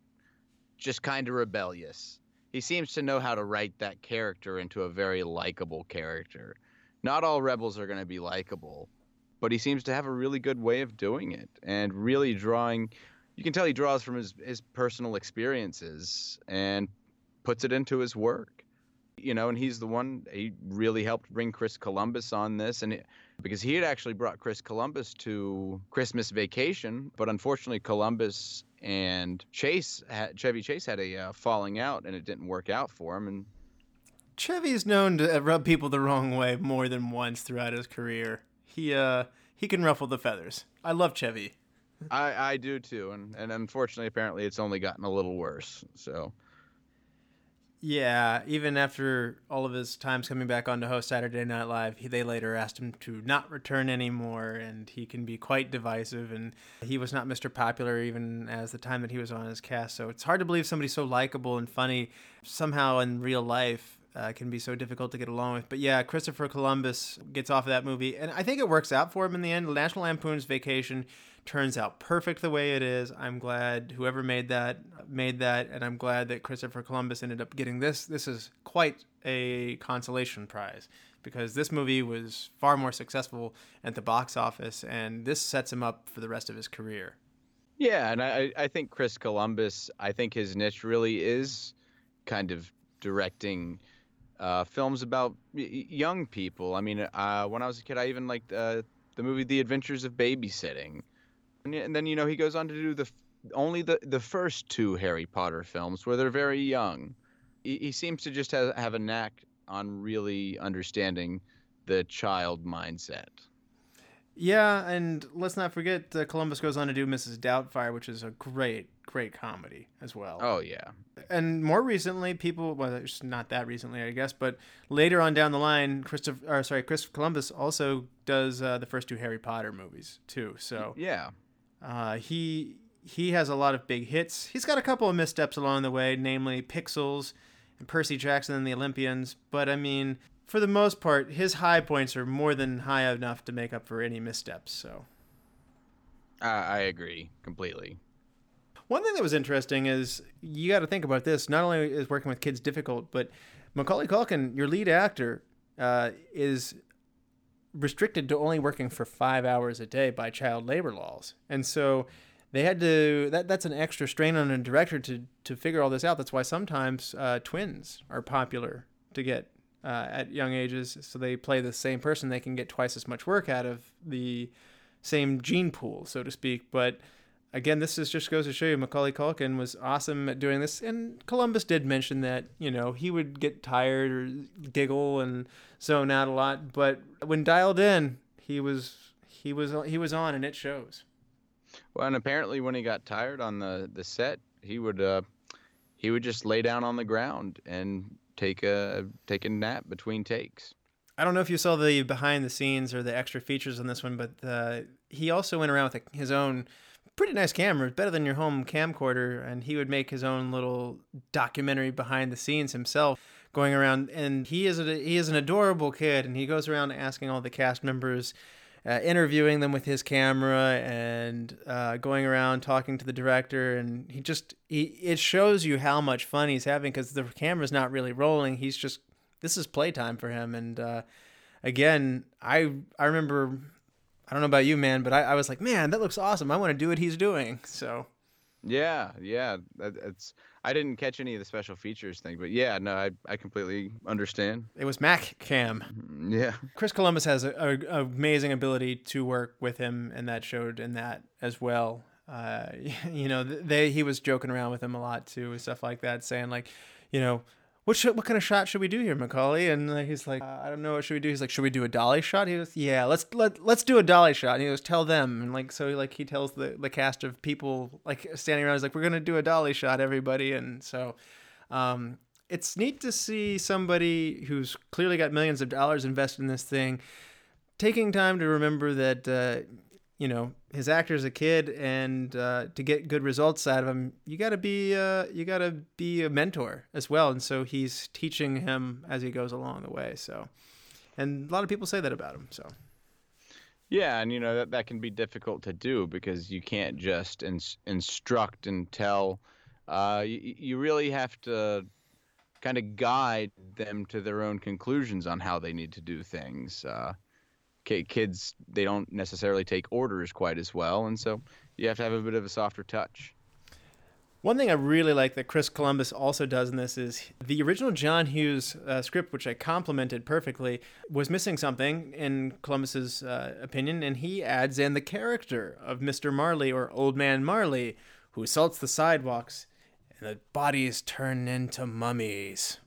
just kind of rebellious. He seems to know how to write that character into a very likable character. Not all rebels are going to be likable, but he seems to have a really good way of doing it and really drawing. You can tell he draws from his his personal experiences and puts it into his work you know, and he's the one he really helped bring Chris Columbus on this, and it, because he had actually brought Chris Columbus to Christmas Vacation, but unfortunately Columbus and Chase, had, Chevy Chase, had a uh, falling out, and it didn't work out for him. And Chevy's known to rub people the wrong way more than once throughout his career. He uh he can ruffle the feathers. I love Chevy. I, I do too, and and unfortunately, apparently, it's only gotten a little worse. So Yeah, even after all of his times coming back on to host Saturday Night Live, he, they later asked him to not return anymore, and he can be quite divisive. And he was not Mr. Popular even as the time that he was on his cast. So it's hard to believe somebody so likable and funny somehow in real life uh, can be so difficult to get along with. But yeah, Christopher Columbus gets off of that movie, and I think it works out for him in the end. National Lampoon's Vacation turns out perfect the way it is. I'm glad whoever made that made that, and I'm glad that Christopher Columbus ended up getting this. This is quite a consolation prize because this movie was far more successful at the box office, and this sets him up for the rest of his career. yeah, and I I think Chris Columbus, I think his niche really is kind of directing uh, films about young people. I mean, uh, when I was a kid, I even liked uh, the movie The Adventures of Babysitting, and, then you know he goes on to do the only the the first two Harry Potter films where they're very young. He, he seems to just have, have a knack on really understanding the child mindset. Yeah, and let's not forget uh, Columbus goes on to do Mrs. Doubtfire, which is a great, great comedy as well. Oh yeah, and more recently, people well, it's not that recently, I guess, but later on down the line, Christopher, or sorry, Chris Columbus also does uh, the first two Harry Potter movies too. So yeah. Uh, he he has a lot of big hits. He's got a couple of missteps along the way, namely Pixels and Percy Jackson and the Olympians. But I mean, for the most part, his high points are more than high enough to make up for any missteps. So. I, I agree completely. One thing that was interesting is you got to think about this. Not only is working with kids difficult, but Macaulay Culkin, your lead actor, uh, is restricted to only working for five hours a day by child labor laws, and so they had to. That that's an extra strain on a director to to figure all this out. That's why sometimes uh, twins are popular to get uh, at young ages, so they play the same person. They can get twice as much work out of the same gene pool, so to speak, but again, this is just goes to show you Macaulay Culkin was awesome at doing this. And Columbus did mention that, you know, he would get tired or giggle and zone out a lot, but when dialed in, he was he was he was on and it shows. Well, and apparently when he got tired on the the set, he would uh he would just lay down on the ground and take a take a nap between takes. I don't know if you saw the behind the scenes or the extra features on this one, but uh, he also went around with a, his own pretty nice camera, better than your home camcorder, and he would make his own little documentary behind the scenes himself, going around. And he is a, he is an adorable kid, and he goes around asking all the cast members. Uh, interviewing them with his camera and uh, going around talking to the director and he just he it shows you how much fun he's having because the camera's not really rolling he's just this is playtime for him and uh, again i i remember don't know about you man but I, I was like man that looks awesome i want to do what he's doing so Yeah, yeah, that, it's I didn't catch any of the special features thing, but yeah, no, I I completely understand. it was mac cam Yeah. chris columbus has a, a, a amazing ability to work with him and that showed in that as well uh, you know they he was joking around with him a lot too and stuff like that saying like you know what should, what kind of shot should we do here, Macaulay? And uh, he's like, uh, I don't know, what should we do? He's like, should we do a dolly shot? He goes, yeah, let's let let's do a dolly shot. And he goes, tell them, and like so, like he tells the the cast of people like standing around. He's like, we're gonna do a dolly shot, everybody, and so. Um, it's neat to see somebody who's clearly got millions of dollars invested in this thing taking time to remember that uh, you know his actor's a kid and uh, to get good results out of him you got to be uh, you got to be a mentor as well and so he's teaching him as he goes along the way so and a lot of people say that about him so Yeah, and you know that that can be difficult to do because you can't just ins- instruct and tell. Uh, you, you really have to kind of guide them to their own conclusions on how they need to do things. Uh, kids they don't necessarily take orders quite as well, and so you have to have a bit of a softer touch. One thing I really like that Chris Columbus also does in this is the original John Hughes uh, script, which I complimented perfectly, was missing something in Columbus's uh, opinion, and he adds in the character of Mr. Marley or Old Man Marley, who assaults the sidewalks, and the bodies turn into mummies.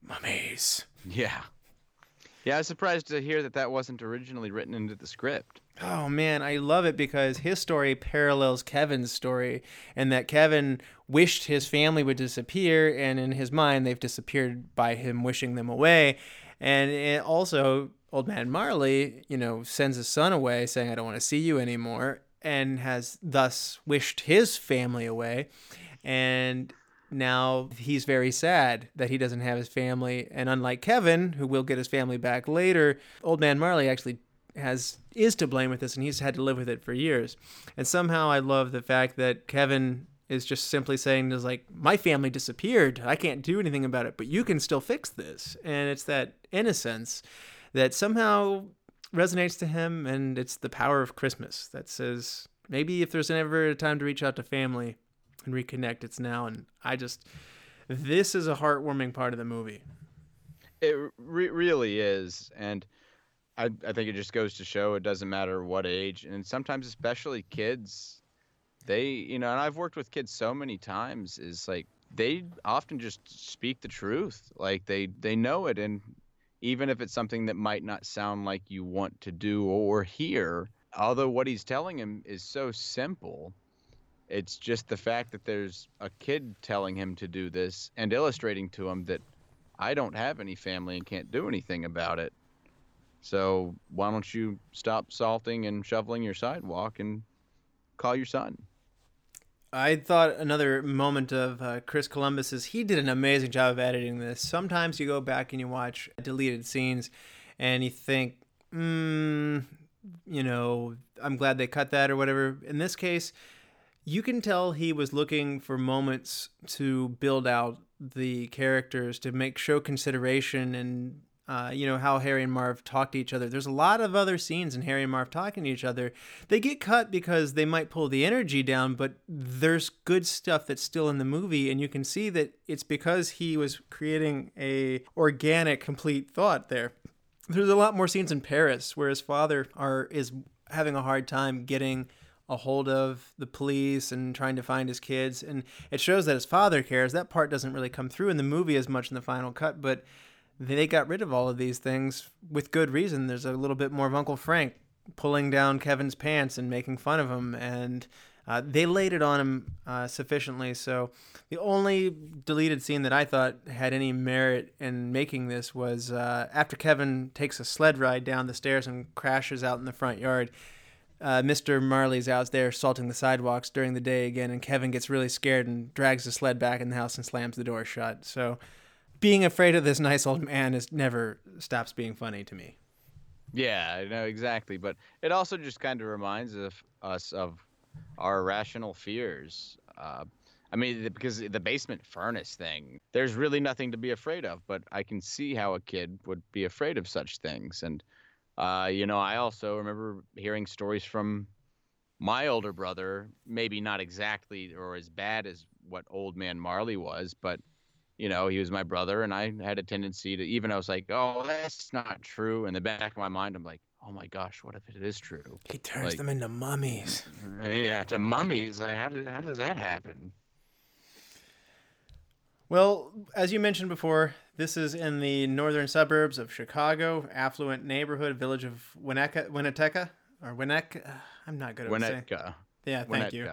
Mummies. Yeah, yeah. I was surprised to hear that that wasn't originally written into the script. Oh man, I love it because his story parallels Kevin's story, and that Kevin wished his family would disappear, and in his mind, they've disappeared by him wishing them away. And also, Old Man Marley, you know, sends his son away saying, I don't want to see you anymore, and has thus wished his family away. And now he's very sad that he doesn't have his family. And unlike Kevin, who will get his family back later, Old Man Marley actually has is to blame with this and he's had to live with it for years. And somehow I love the fact that Kevin is just simply saying is like my family disappeared. I can't do anything about it, but you can still fix this. And it's that innocence that somehow resonates to him and it's the power of Christmas that says maybe if there's ever a time to reach out to family and reconnect it's now and I just this is a heartwarming part of the movie. It re- really is, and I I think it just goes to show it doesn't matter what age, and sometimes especially kids, they you know, and I've worked with kids so many times is like they often just speak the truth, like they they know it, and even if it's something that might not sound like you want to do or hear, although what he's telling him is so simple. It's just the fact that there's a kid telling him to do this and illustrating to him that I don't have any family and can't do anything about it. So why don't you stop salting and shoveling your sidewalk and call your son? I thought another moment of uh, Chris Columbus is he did an amazing job of editing this. Sometimes you go back and you watch deleted scenes and you think, mm, you know, I'm glad they cut that or whatever. In this case, you can tell he was looking for moments to build out the characters to make show consideration and uh, you know how Harry and Marv talk to each other. There's a lot of other scenes in Harry and Marv talking to each other. They get cut because they might pull the energy down, but there's good stuff that's still in the movie, and you can see that it's because he was creating a organic, complete thought there. There's a lot more scenes in Paris where his father are is having a hard time getting a hold of the police and trying to find his kids. And it shows that his father cares. That part doesn't really come through in the movie as much in the final cut but they got rid of all of these things with good reason. There's a little bit more of uncle frank pulling down kevin's pants and making fun of him and uh, they laid it on him uh, sufficiently. So the only deleted scene that i thought had any merit in making this was uh, after kevin takes a sled ride down the stairs and crashes out in the front yard uh, Mr. Marley's out there salting the sidewalks during the day again, and Kevin gets really scared and drags the sled back in the house and slams the door shut. So, being afraid of this nice old man is never stops being funny to me. Yeah, I know exactly, but it also just kind of reminds of us of our irrational fears. Uh, I mean, because the basement furnace thing, there's really nothing to be afraid of, but I can see how a kid would be afraid of such things. And, uh, you know, I also remember hearing stories from my older brother, maybe not exactly or as bad as what old man Marley was, but you know, he was my brother, and I had a tendency to even I was like, oh, that's not true. In the back of my mind, I'm like, oh my gosh, what if it is true? He turns Like- them into mummies. Yeah, to mummies. Like, how, did, how does that happen? Well, as you mentioned before, this is in the northern suburbs of Chicago, affluent neighborhood, village of Winnetka, Winnetka, or Winnetka. I'm not good at saying. Winnetka. Yeah, thank you.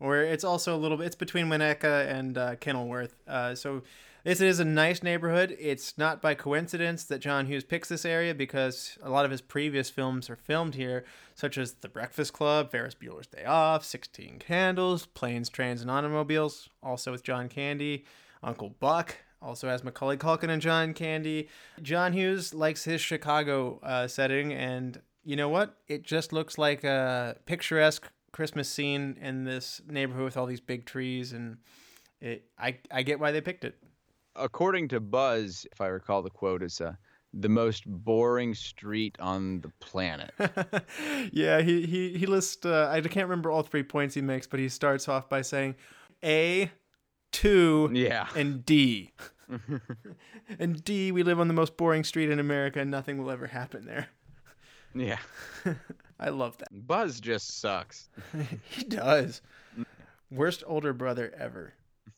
Or it's also a little bit. It's between Winnetka and uh, Kenilworth. Uh, so this is a nice neighborhood. It's not by coincidence that John Hughes picks this area because a lot of his previous films are filmed here, such as The Breakfast Club, Ferris Bueller's Day Off, Sixteen Candles, Planes, Trains, and Automobiles, also with John Candy, Uncle Buck. Also has Macaulay Culkin and John Candy. John Hughes likes his Chicago uh, setting, and you know what? It just looks like a picturesque Christmas scene in this neighborhood with all these big trees, and it. I I get why they picked it according to Buzz, if I recall the quote, it's uh, the most boring street on the planet. yeah, he he he lists. Uh, I can't remember all three points he makes, but he starts off by saying A, two, yeah, and D. and D, we live on the most boring street in America, and nothing will ever happen there. Yeah, I love that. Buzz just sucks. he does. Worst older brother ever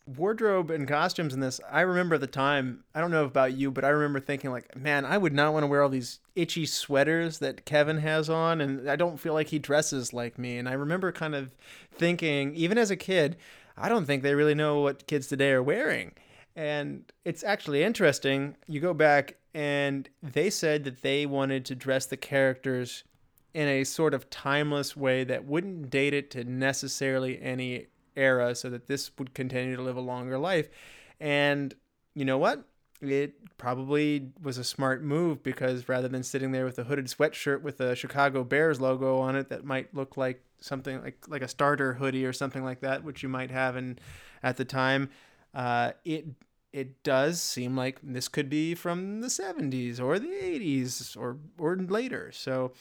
wardrobe and costumes in this i remember at the time i don't know about you but i remember thinking like man i would not want to wear all these itchy sweaters that kevin has on and i don't feel like he dresses like me and i remember kind of thinking even as a kid i don't think they really know what kids today are wearing and it's actually interesting you go back and they said that they wanted to dress the characters in a sort of timeless way that wouldn't date it to necessarily any era so that this would continue to live a longer life. And you know what? It probably was a smart move because rather than sitting there with a hooded sweatshirt with a Chicago Bears logo on it that might look like something like like a starter hoodie or something like that, which you might have in at the time, uh, it it does seem like this could be from the 70s or the 80s or or later. So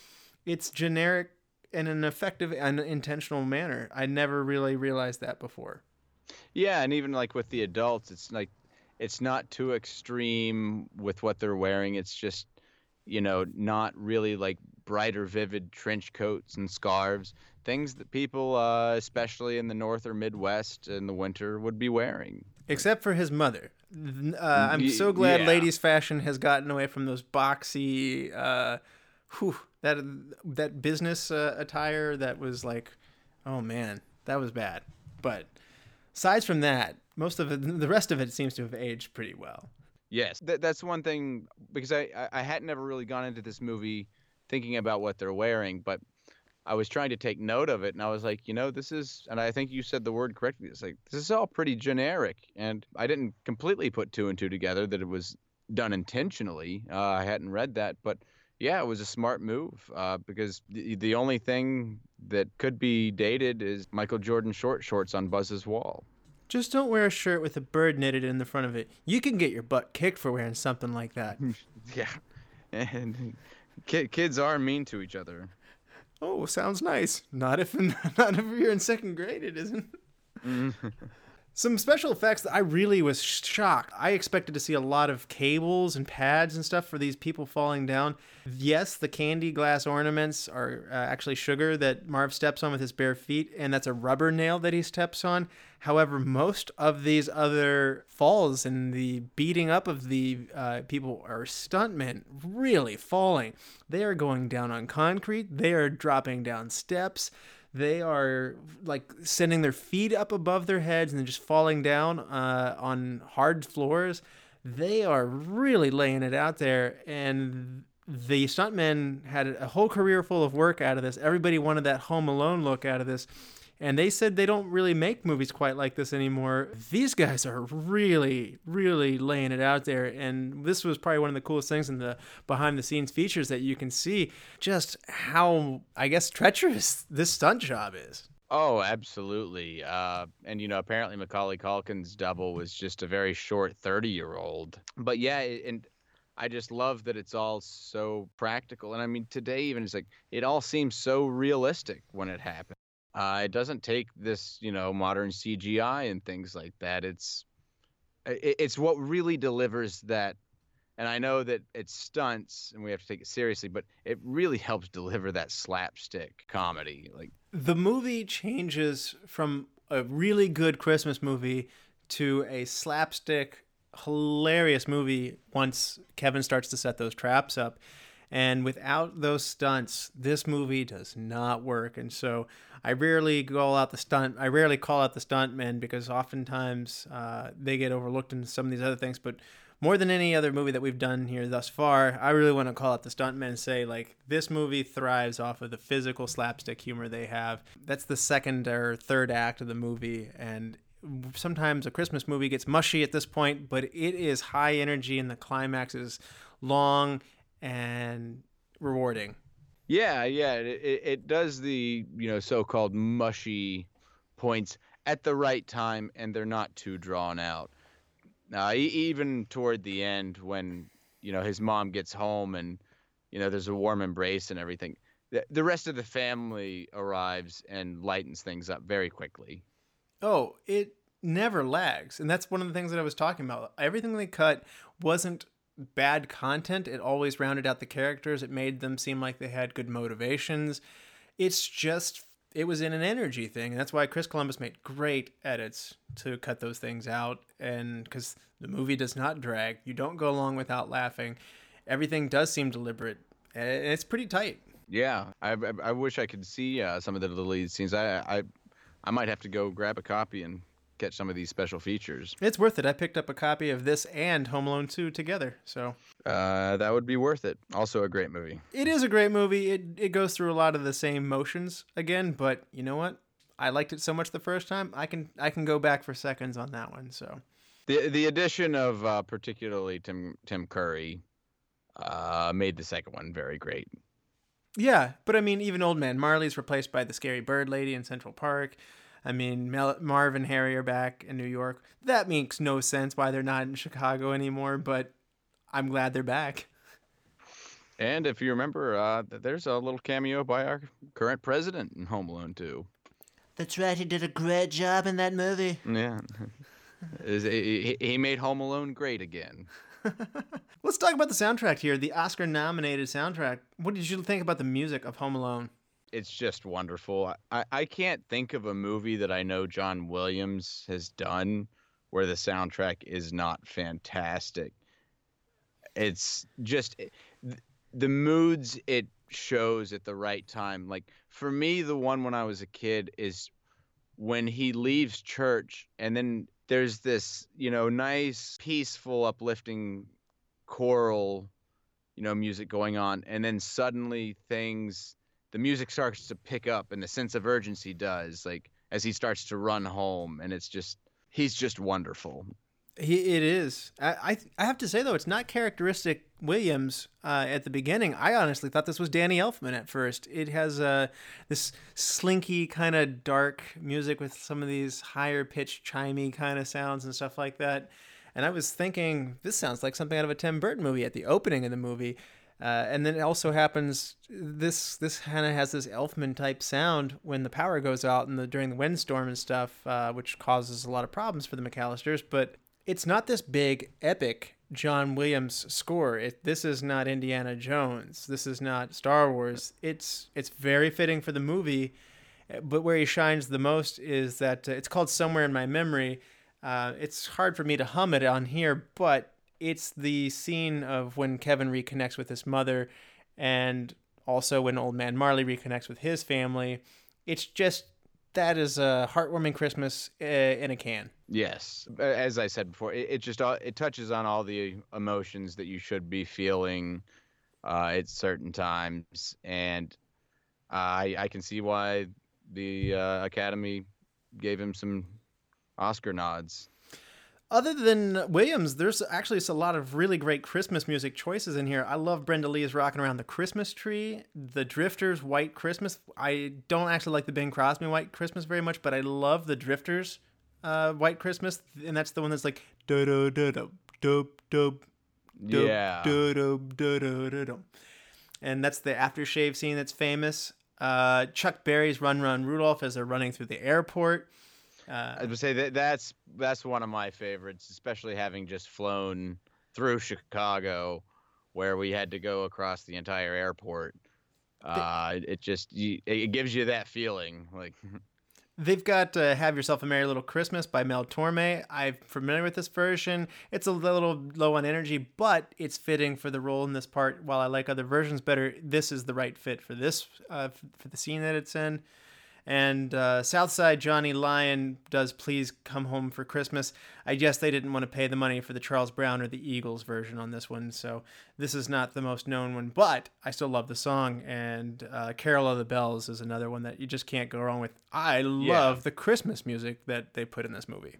it's generic in an effective and intentional manner. I never really realized that before. Yeah, and even like with the adults, it's like it's not too extreme with what they're wearing. It's just you know not really like brighter, vivid trench coats and scarves, things that people, uh, especially in the North or Midwest in the winter, would be wearing. Except for his mother. Uh, I'm so glad yeah. ladies' fashion has gotten away from those boxy. Uh, whew, that that business uh, attire that was like, oh man, that was bad. But aside from that, most of it, the rest of it seems to have aged pretty well. Yes, Th- that's one thing because I I hadn't ever really gone into this movie thinking about what they're wearing, but I was trying to take note of it, and I was like, you know, this is, and I think you said the word correctly. It's like this is all pretty generic, and I didn't completely put two and two together that it was done intentionally. Uh, I hadn't read that, but yeah, it was a smart move uh, because the, the only thing that could be dated is Michael Jordan short shorts on Buzz's wall. Just don't wear a shirt with a bird knitted in the front of it. You can get your butt kicked for wearing something like that. yeah, and kids are mean to each other. Oh, sounds nice. Not if not if you're in second grade, it isn't. Mm. Some special effects that I really was shocked. I expected to see a lot of cables and pads and stuff for these people falling down. Yes, the candy glass ornaments are uh, actually sugar that Marv steps on with his bare feet, and that's a rubber nail that he steps on. However, most of these other falls and the beating up of the uh, people are stuntmen really falling. They are going down on concrete, they are dropping down steps they are like sending their feet up above their heads and then just falling down uh, on hard floors. They are really laying it out there, and the stuntmen had a whole career full of work out of this. Everybody wanted that Home Alone look out of this and they said they don't really make movies quite like this anymore. These guys are really, really laying it out there, and this was probably one of the coolest things in the behind the scenes features that you can see just how, I guess, treacherous this stunt job is. Oh, absolutely. Uh, and you know, apparently Macaulay Culkin's double was just a very short thirty-year-old. But yeah, and I just love that it's all so practical. And I mean, today even it's like it all seems so realistic when it happens. Uh, it doesn't take this, you know, modern CGI and things like that. It's it, it's what really delivers that. And I know that it's stunts and we have to take it seriously, but it really helps deliver that slapstick comedy. Like the movie changes from a really good Christmas movie to a slapstick hilarious movie once Kevin starts to set those traps up. And without those stunts, this movie does not work. And so I rarely call out the stunt. I rarely call out the stuntmen because oftentimes uh, they get overlooked in some of these other things. But more than any other movie that we've done here thus far, I really want to call out the stuntmen and say like this movie thrives off of the physical slapstick humor they have. That's the second or third act of the movie, and sometimes a Christmas movie gets mushy at this point, but it is high energy and the climax is long and rewarding. Yeah, yeah, it, it, does the you know so-called mushy points at the right time, and they're not too drawn out. Uh, even toward the end, when you know his mom gets home and you know there's a warm embrace and everything, the, the rest of the family arrives and lightens things up very quickly. Oh, it never lags, and that's one of the things that I was talking about. Everything they cut wasn't bad content. It always rounded out the characters. It made them seem like they had good motivations. It's just it was in an energy thing, and that's why Chris Columbus made great edits to cut those things out, and because the movie does not drag, you don't go along without laughing. Everything does seem deliberate, and it's pretty tight. Yeah, I, I, wish I could see uh, some of the lead scenes. I, I I might have to go grab a copy and catch some of these special features. It's worth it. I picked up a copy of this and Home Alone 2 together, so uh, that would be worth it. Also a great movie. It is a great movie. It it goes through a lot of the same motions again, but you know what? I liked it so much the first time. I can I can go back for seconds on that one. So the the addition of uh, particularly Tim Tim Curry uh, made the second one very great. Yeah, but I mean, even Old Man Marley's replaced by the scary bird lady in Central Park. I mean, Mel- Marv and Harry are back in New York. That makes no sense why they're not in Chicago anymore, but I'm glad they're back. And if you remember, uh, there's a little cameo by our current president in Home Alone 2. That's right. He did a great job in that movie. Yeah. he made Home Alone great again. Let's talk about the soundtrack here, the Oscar nominated soundtrack. What did you think about the music of Home Alone? It's just wonderful. I, I can't think of a movie that I know John Williams has done where the soundtrack is not fantastic. It's just eh, the moods it shows at the right time. Like for me, the one when I was a kid is when he leaves church and then there's this, you know, nice, peaceful, uplifting choral, you know, music going on. And then suddenly things the music starts to pick up and the sense of urgency does like as he starts to run home and it's just he's just wonderful he, it is. I, I, I have to say though, it's not characteristic Williams uh, at the beginning. I honestly thought this was Danny Elfman at first. It has uh, this slinky kind of dark music with some of these higher pitched chimey kind of sounds and stuff like that. And I was thinking, this sounds like something out of a Tim Burton movie at the opening of the movie. Uh, and then it also happens. This this kind of has this Elfman type sound when the power goes out and the during the windstorm and stuff, uh, which causes a lot of problems for the McAllisters. But it's not this big epic John Williams score. It, this is not Indiana Jones. This is not Star Wars. It's it's very fitting for the movie. But where he shines the most is that uh, it's called Somewhere in My Memory. Uh, it's hard for me to hum it on here, but it's the scene of when Kevin reconnects with his mother and also when old man Marley reconnects with his family. It's just that is a heartwarming Christmas uh, in a can. Yes, as I said before, it, it just it touches on all the emotions that you should be feeling uh, at certain times, and I I can see why the uh, Academy gave him some Oscar nods other than Williams, there's actually a lot of really great Christmas music choices in here. I love Brenda Lee's "Rocking Around the Christmas Tree," the Drifters' "White Christmas." I don't actually like the Bing Crosby "White Christmas" very much, but I love the Drifters' uh, "White Christmas," and that's the one that's like da da da da da da yeah da da da da da da, and that's the aftershave scene that's famous. Uh, Chuck Berry's "Run Run Rudolph" as they're running through the airport. Uh, I would say that that's that's one of my favorites, especially having just flown through Chicago, where we had to go across the entire airport. Uh, it, just it gives you that feeling, like. They've got uh, Have Yourself a Merry Little Christmas by Mel Torme. I'm familiar with this version. It's a little low on energy, but it's fitting for the role in this part. While I like other versions better, this is the right fit for this, uh, for the scene that it's in. And uh, Southside Johnny Lyon does Please Come Home for Christmas. I guess they didn't want to pay the money for the Charles Brown or the Eagles version on this one, so this is not the most known one, but I still love the song. And uh, Carol of the Bells is another one that you just can't go wrong with. I love the Christmas music that they put in this movie.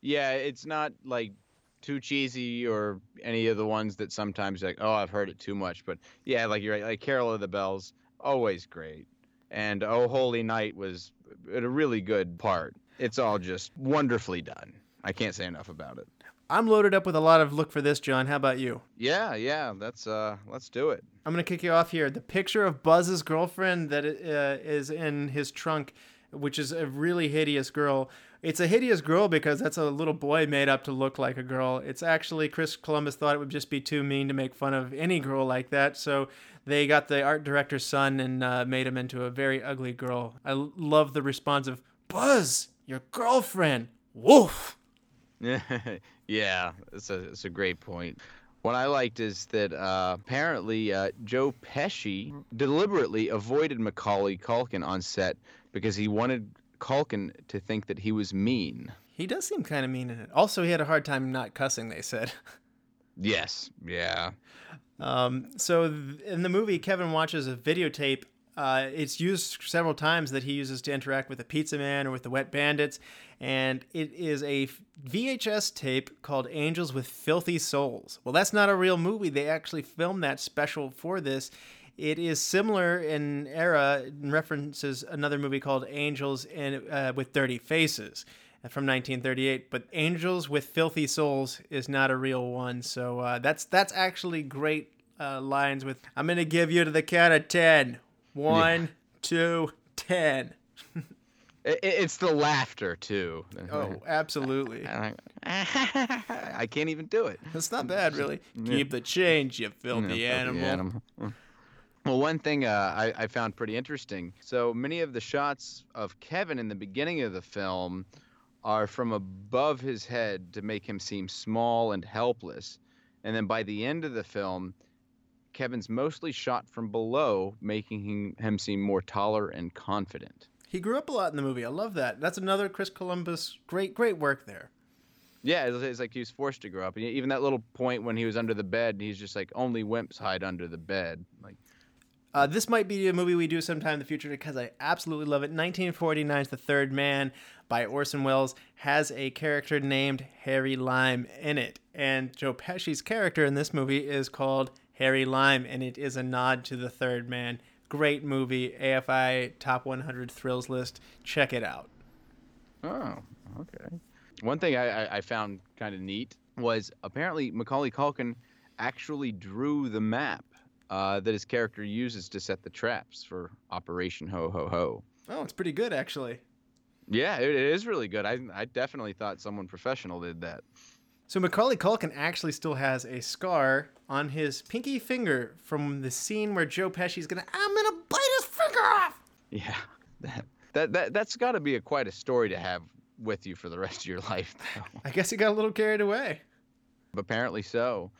Yeah, it's not like too cheesy or any of the ones that sometimes like, oh, I've heard it too much. But yeah, like you're right, like Carol of the Bells, always great. And Oh Holy Night was a really good part. It's all just wonderfully done. I can't say enough about it. I'm loaded up with a lot of look for this, John. How about you? Yeah, yeah, that's uh let's do it. I'm gonna kick you off here. The picture of Buzz's girlfriend that uh, is in his trunk, which is a really hideous girl. It's a hideous girl because that's a little boy made up to look like a girl. It's actually Chris Columbus thought it would just be too mean to make fun of any girl like that, so they got the art director's son and uh, made him into a very ugly girl. I l- love the response of Buzz, your girlfriend. Woof. yeah, it's a it's a great point. What I liked is that uh, apparently uh, Joe Pesci deliberately avoided Macaulay Culkin on set because he wanted Culkin to think that he was mean. He does seem kind of mean in it. Also, he had a hard time not cussing. They said. Yes, yeah. Um, so th- in the movie, Kevin watches a videotape. Uh, it's used several times that he uses to interact with the Pizza Man or with the Wet Bandits, and it is a VHS tape called Angels with Filthy Souls. Well, that's not a real movie. They actually filmed that special for this. It is similar in era and references another movie called Angels uh, with Dirty Faces from 1938. But Angels with Filthy Souls is not a real one. So uh, that's that's actually great uh, lines. With I'm gonna give you to the count of ten. One, two, ten. It, it's the laughter too. Oh, absolutely. I can't even do it. That's not bad, really. Keep the change, you filthy Yeah, animal. animal. Well, one thing uh, I, I found pretty interesting. So many of the shots of Kevin in the beginning of the film are from above his head to make him seem small and helpless. And then by the end of the film, Kevin's mostly shot from below, making him, him seem more taller and confident. He grew up a lot in the movie. I love that. That's another Chris Columbus. Great, great work there. Yeah, it's, it's like he was forced to grow up. And even that little point when he was under the bed, he's just like, only wimps hide under the bed. Like, Uh, this might be a movie we do sometime in the future because I absolutely love it. 1949's The Third Man by Orson Welles has a character named Harry Lime in it. And Joe Pesci's character in this movie is called Harry Lime, and it is a nod to The Third Man. Great movie, AFI Top 100 Thrills list. Check it out. Oh, okay. One thing I, I, found kind of neat was apparently Macaulay Culkin actually drew the map uh, that his character uses to set the traps for Operation Ho Ho Ho. Oh, it's pretty good, actually. Yeah, it, it is really good. I, I definitely thought someone professional did that. So Macaulay Culkin actually still has a scar on his pinky finger from the scene where Joe Pesci's gonna I'm gonna bite his finger off. Yeah, that that, that that's got to be a quite a story to have with you for the rest of your life, though. I guess he got a little carried away. apparently so.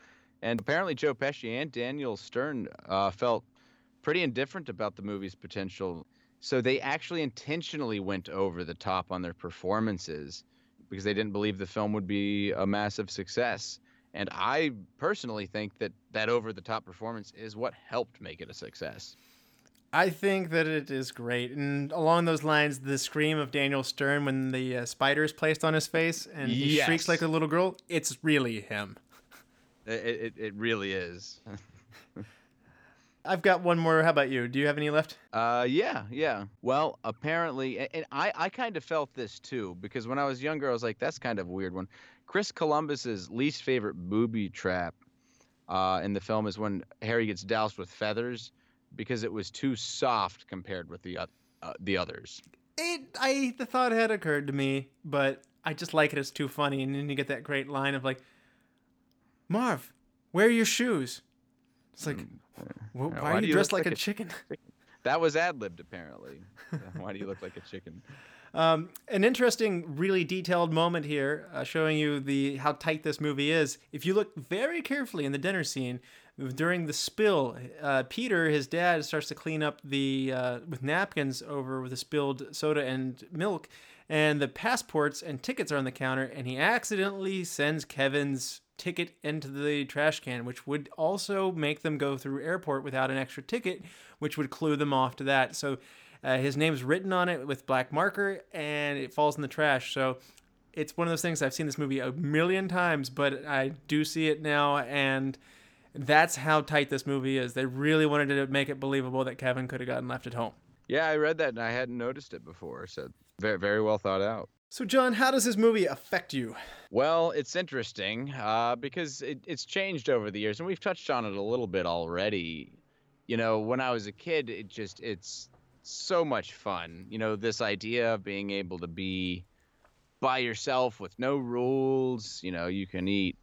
And apparently Joe Pesci and Daniel Stern uh, felt pretty indifferent about the movie's potential. So they actually intentionally went over the top on their performances because they didn't believe the film would be a massive success. And I personally think that that over the top performance is what helped make it a success. I think that it is great, and along those lines, the scream of Daniel Stern when the uh, spider is placed on his face and he Yes. shrieks like a little girl. It's really him. It, it, it really is. I've got one more. How about you? Do you have any left? Uh, yeah, yeah. Well, apparently, and I, I kind of felt this too because when I was younger, I was like, that's kind of a weird one. Chris Columbus's least favorite booby trap uh, in the film is when Harry gets doused with feathers because it was too soft compared with the uh, the others. It, I the thought had occurred to me, but I just like it. It's too funny, and then you get that great line of like, "Marv, where are your shoes?" It's like, "Wh- why, why are you you dressed like, like a a chicken? That was ad libbed apparently. Why do you look like a chicken? Um, an interesting, really detailed moment here, uh, showing you the how tight this movie is. If you look very carefully in the dinner scene, during the spill, uh, Peter, his dad, starts to clean up the uh, with napkins over with the spilled soda and milk, and the passports and tickets are on the counter, and he accidentally sends Kevin's ticket into the trash can, which would also make them go through airport without an extra ticket, which would clue them off to that. So uh, his name's written on it with black marker, and it falls in the trash. So it's one of those things I've seen this movie a million times, but I do see it now, and that's how tight this movie is. They really wanted to make it believable that Kevin could have gotten left at home. Yeah, I read that and I hadn't noticed it before. So very, very well thought out. So, John, how does this movie affect you? Well, it's interesting uh, because it, it's changed over the years, and we've touched on it a little bit already. You know, when I was a kid, it just it's so much fun. You know, this idea of being able to be by yourself with no rules. You know, you can eat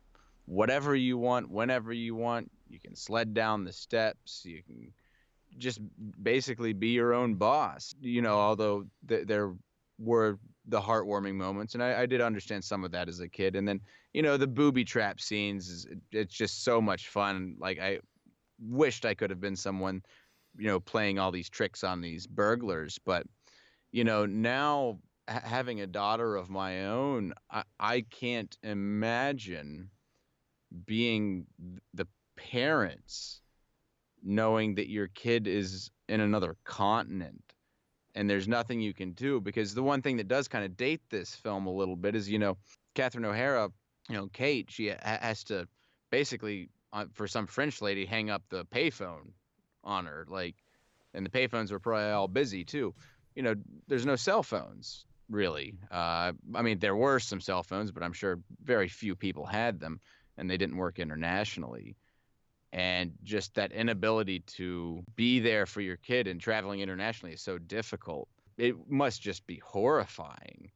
whatever you want, whenever you want. You can sled down the steps. You can just basically be your own boss. You know, although th- there were the heartwarming moments, and I, I, did understand some of that as a kid. And then, you know, the booby trap scenes is it's just so much fun. Like I wished I could have been someone you know playing all these tricks on these burglars but you know now ha- having a daughter of my own I, I can't imagine being the parents knowing that your kid is in another continent and there's nothing you can do because the one thing that does kind of date this film a little bit is you know Catherine O'Hara you know Kate she ha- has to basically uh, for some French lady hang up the payphone on her. Like, and the payphones were probably all busy too. You know, there's no cell phones really. Uh, I mean, there were some cell phones, but I'm sure very few people had them, and they didn't work internationally. And just that inability to be there for your kid and traveling internationally is so difficult. It must just be horrifying.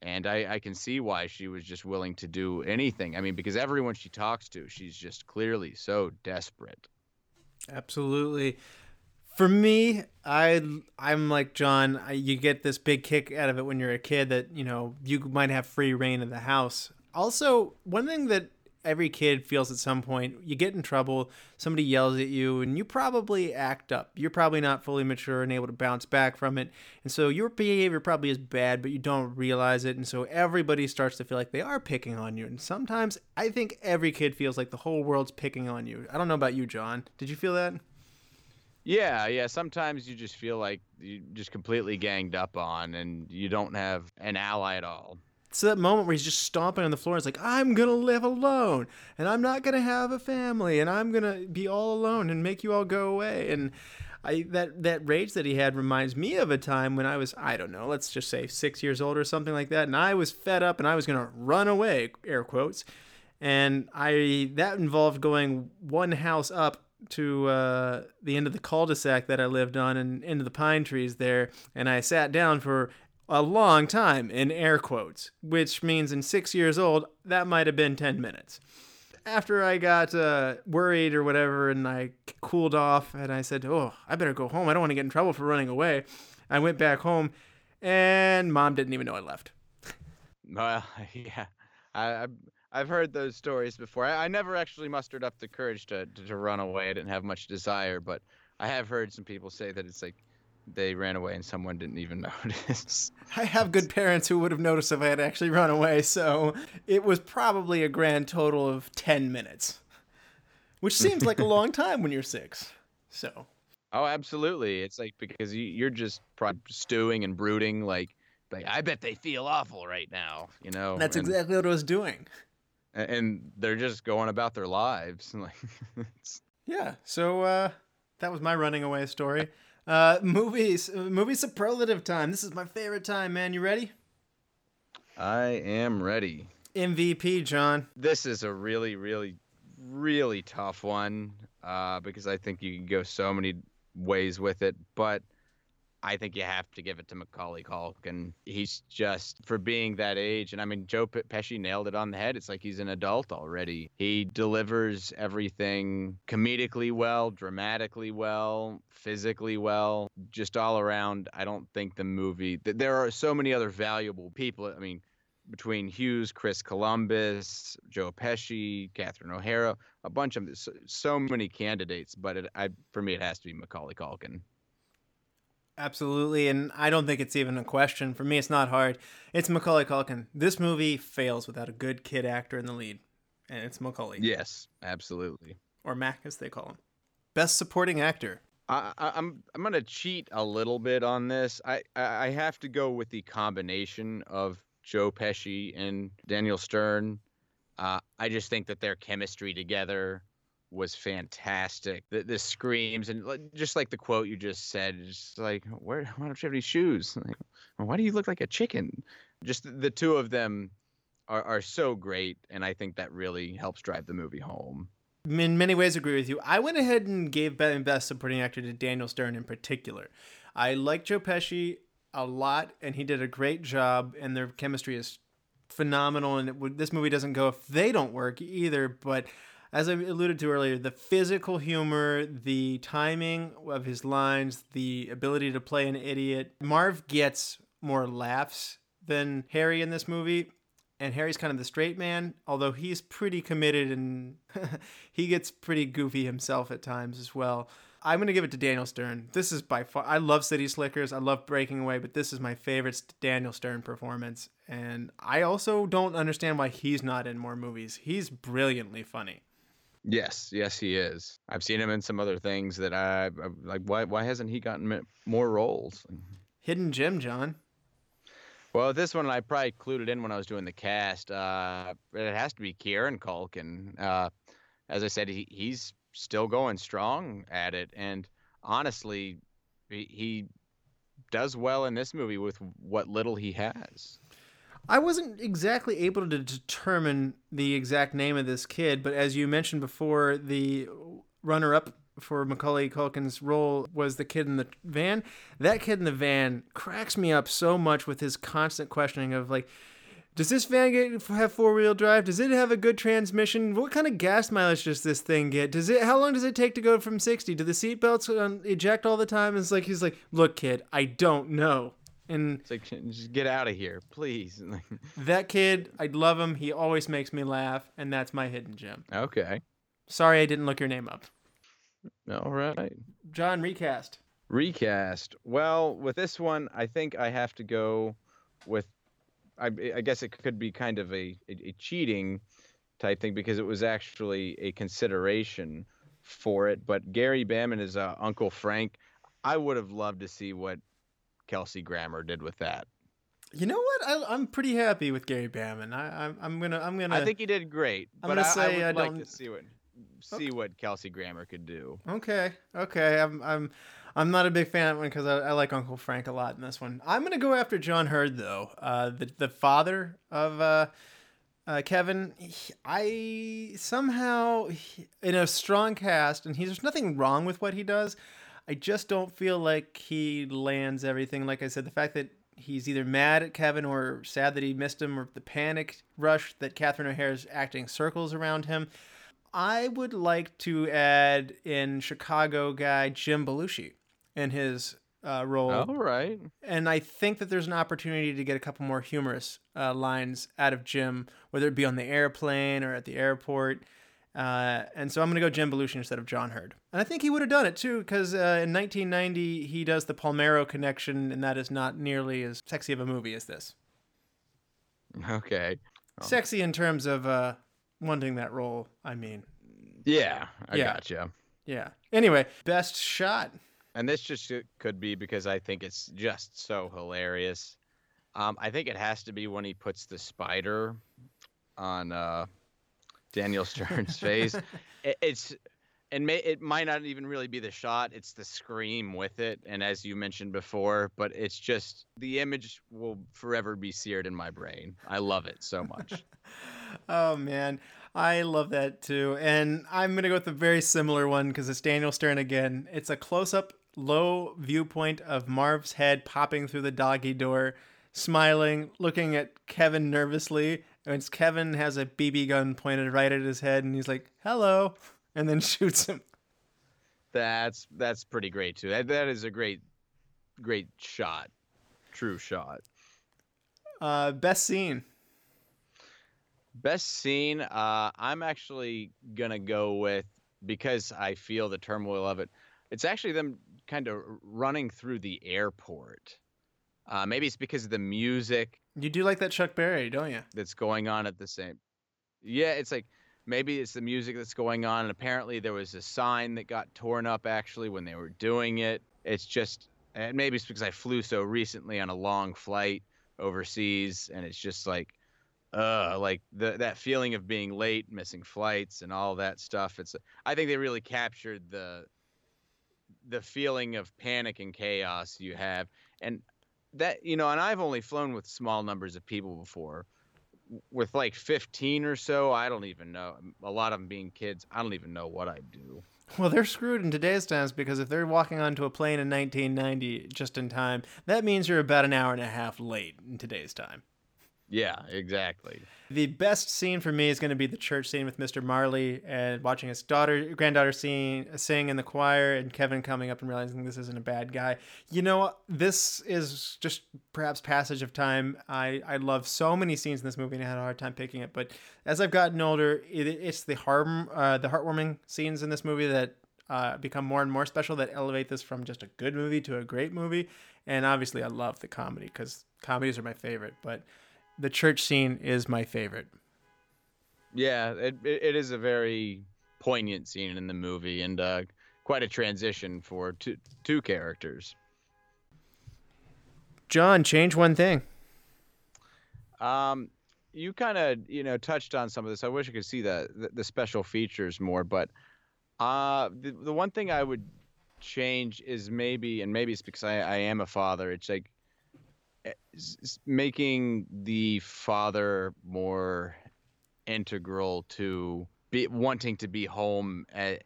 And I, I can see why she was just willing to do anything. I mean, because everyone she talks to, she's just clearly so desperate. Absolutely. For me, I I'm like John. I, you get this big kick out of it when you're a kid that you know you might have free rein of the house. Also, one thing that every kid feels at some point you get in trouble somebody yells at you and you probably act up. You're probably not fully mature and able to bounce back from it. And so your behavior probably is bad but you don't realize it. And so everybody starts to feel like they are picking on you. And sometimes i think every kid feels like the whole world's picking on you. I don't know about you john. Did you feel that? Yeah, yeah. Sometimes you just feel like you just completely ganged up on and you don't have an ally at all it's that moment where he's just stomping on the floor. It's like, I'm going to live alone and I'm not going to have a family and I'm going to be all alone and make you all go away. And I, that, that rage that he had reminds me of a time when I was, I don't know, let's just say six years old or something like that. And I was fed up and I was going to run away, air quotes. And I, that involved going one house up to uh, the end of the cul-de-sac that I lived on and into the pine trees there, and I sat down for a long time in air quotes, which means in six years old, that might have been 10 minutes. After I got uh, worried or whatever and I cooled off and I said, Oh, I better go home. I don't want to get in trouble for running away. I went back home and mom didn't even know I left. Well, yeah. I, I've heard those stories before. I, I never actually mustered up the courage to, to, to run away. I didn't have much desire, but I have heard some people say that it's like they ran away and someone didn't even notice. I have good parents who would have noticed if I had actually run away, so it was probably a grand total of 10 minutes, which seems like a long time when you're six. So. Oh, absolutely. It's like because you're just stewing and brooding, like, like I bet they feel awful right now, you know. That's and, exactly what I was doing. And they're just going about their lives, like. yeah. So uh, that was my running away story. Uh, movies, movie superlative time. This is my favorite time, man. You ready? I am ready. MVP, John. This is a really, really, really tough one uh, because I think you can go so many ways with it. But I think you have to give it to Macaulay Culkin. He's just for being that age, and I mean Joe Pesci nailed it on the head. It's like he's an adult already. He delivers everything comedically well, dramatically well, physically well, just all around. I don't think the movie. th- There are so many other valuable people. I mean, between Hughes, Chris Columbus, Joe Pesci, Catherine O'Hara, a bunch of so, so many candidates. But it, I, for me, it has to be Macaulay Culkin. Absolutely, and I don't think it's even a question. For me, it's not hard. It's Macaulay Culkin. This movie fails without a good kid actor in the lead, and it's Macaulay. Yes, absolutely. Or Mac, as they call him. Best supporting actor. I, I, I'm I'm gonna cheat a little bit on this. I, I I have to go with the combination of Joe Pesci and Daniel Stern. Uh, I just think that their chemistry together was fantastic. The, the screams and just like the quote you just said, just like where why don't you have any shoes? Like, why do you look like a chicken? Just the, the two of them are, are so great, and I think that really helps drive the movie home. in many ways agree with you. I went ahead and gave best supporting actor to Daniel Stern in particular. I like Joe Pesci a lot, and he did a great job, and their chemistry is phenomenal. And it this movie doesn't go if they don't work either. But as I alluded to earlier, the physical humor, the timing of his lines, the ability to play an idiot. Marv gets more laughs than Harry in this movie and Harry's kind of the straight man, although he's pretty committed and he gets pretty goofy himself at times as well. I'm going to give it to Daniel Stern. This is by far, I love City Slickers, I love Breaking Away, but this is my favorite Daniel Stern performance. And I also don't understand why he's not in more movies. He's brilliantly funny. Yes, yes, he is. I've seen him in some other things that I like. Why why hasn't he gotten more roles? Hidden Gem, John. Well, this one I probably clued it in when I was doing the cast. Uh, it has to be Kieran Culkin. Uh, as I said, he, he's still going strong at it, and honestly, he, he does well in this movie with what little he has. I wasn't exactly able to determine the exact name of this kid, but as you mentioned before, the runner up for Macaulay Culkin's role was the kid in the van. That kid in the van cracks me up so much with his constant questioning of like, does this van get have four wheel drive? Does it have a good transmission? What kind of gas mileage does this thing get? Does it? How long does it take to go from sixty? Do the seatbelts um, eject all the time? It's like he's like, look, kid, I don't know. And It's like just get out of here, please. that kid, I love him. He always makes me laugh, and that's my hidden gem. okay, Sorry I didn't look your name up. all right. John, recast. Recast. Well, with this one, I think I have to go with. I, I guess it could be kind of a, a, a cheating type thing because it was actually a consideration for it. But Gary Bamman is uh, Uncle Frank. I would have loved to see what Kelsey Grammer did with that. You know what? I, I'm pretty happy with Gary Bamman. I, I'm, I'm gonna, I'm gonna. I think he did great, I'm but gonna I, say I I like don't- to see what see what Kelsey Grammer could do. Okay, okay. I'm, I'm, I'm not a big fan of one because I, I like Uncle Frank a lot in this one. I'm gonna go after John Heard though, uh, the the father of uh, uh, Kevin. He- I somehow he- in a strong cast, and he's, there's nothing wrong with what he does. I just don't feel like he lands everything. Like I said, the fact that he's either mad at Kevin or sad that he missed him, or the panic rush that Catherine O'Hara's acting circles around him. I would like to add in Chicago guy Jim Belushi in his uh, role, All right. and I think that there's an opportunity to get a couple more humorous uh, lines out of Jim, whether it be on the airplane or at the airport. Uh, and so I'm going to go Jim Belushi instead of John Heard. And I think he would have done it too, because uh, in 1990 he does the Palermo connection, and that is not nearly as sexy of a movie as this. Okay. Oh. Sexy in terms of uh, wanting that role, I mean. Yeah, I Yeah. gotcha. Yeah. Anyway, best shot. And this just could be because I think it's just so hilarious. Um, I think it has to be when he puts the spider on uh, Daniel Stern's face. It, it's and may, it might not even really be the shot; it's the scream with it. And as you mentioned before, but it's just the image will forever be seared in my brain. I love it so much. Oh man, I love that too. And I'm gonna go with a very similar one because it's Daniel Stern again. It's a close-up low viewpoint of Marv's head popping through the doggy door, smiling, looking at Kevin nervously. And Kevin has a BB gun pointed right at his head, and he's like, "Hello," and then shoots him. That's that's pretty great too. That that is a great great shot. True shot. Uh, best scene. Best scene, uh, I'm actually gonna go with because I feel the turmoil of it. It's actually them kind of running through the airport. Uh, maybe it's because of the music You do like that Chuck Berry, don't you? that's going on at the same. Yeah, it's like maybe it's the music that's going on, and apparently there was a sign that got torn up actually when they were doing it. It's just, and maybe it's because I flew so recently on a long flight overseas, and it's just like, uh, like the that feeling of being late, missing flights, and all that stuff. It's, I think they really captured the the feeling of panic and chaos you have, and that you know, and I've only flown with small numbers of people before with like 15 or so, I don't even know. A lot of them being kids, I don't even know what I'd do. Well, they're screwed in today's times because if they're walking onto a plane in 1990 just in time, that means you're about an hour and a half late in today's time. Yeah, exactly. The best scene for me is going to be the church scene with Mr. Marley and watching his daughter, granddaughter sing, sing in the choir, and Kevin coming up and realizing this isn't a bad guy. You know, this is just perhaps passage of time. I, I love so many scenes in this movie, and I had a hard time picking it. But as I've gotten older, it, it's the harm, uh, the heartwarming scenes in this movie that uh, become more and more special that elevate this from just a good movie to a great movie. And obviously, I love the comedy because comedies are my favorite. But the church scene is my favorite. Yeah, it, it, is a very poignant scene in the movie and uh, quite a transition for two, two characters. John, change one thing. Um, you kind of you know touched on some of this. I wish I could see the the, the special features more, but uh, the, the one thing I would change is maybe, and maybe it's because I, I am a father. It's like Eh, making the father more integral to be wanting to be home a-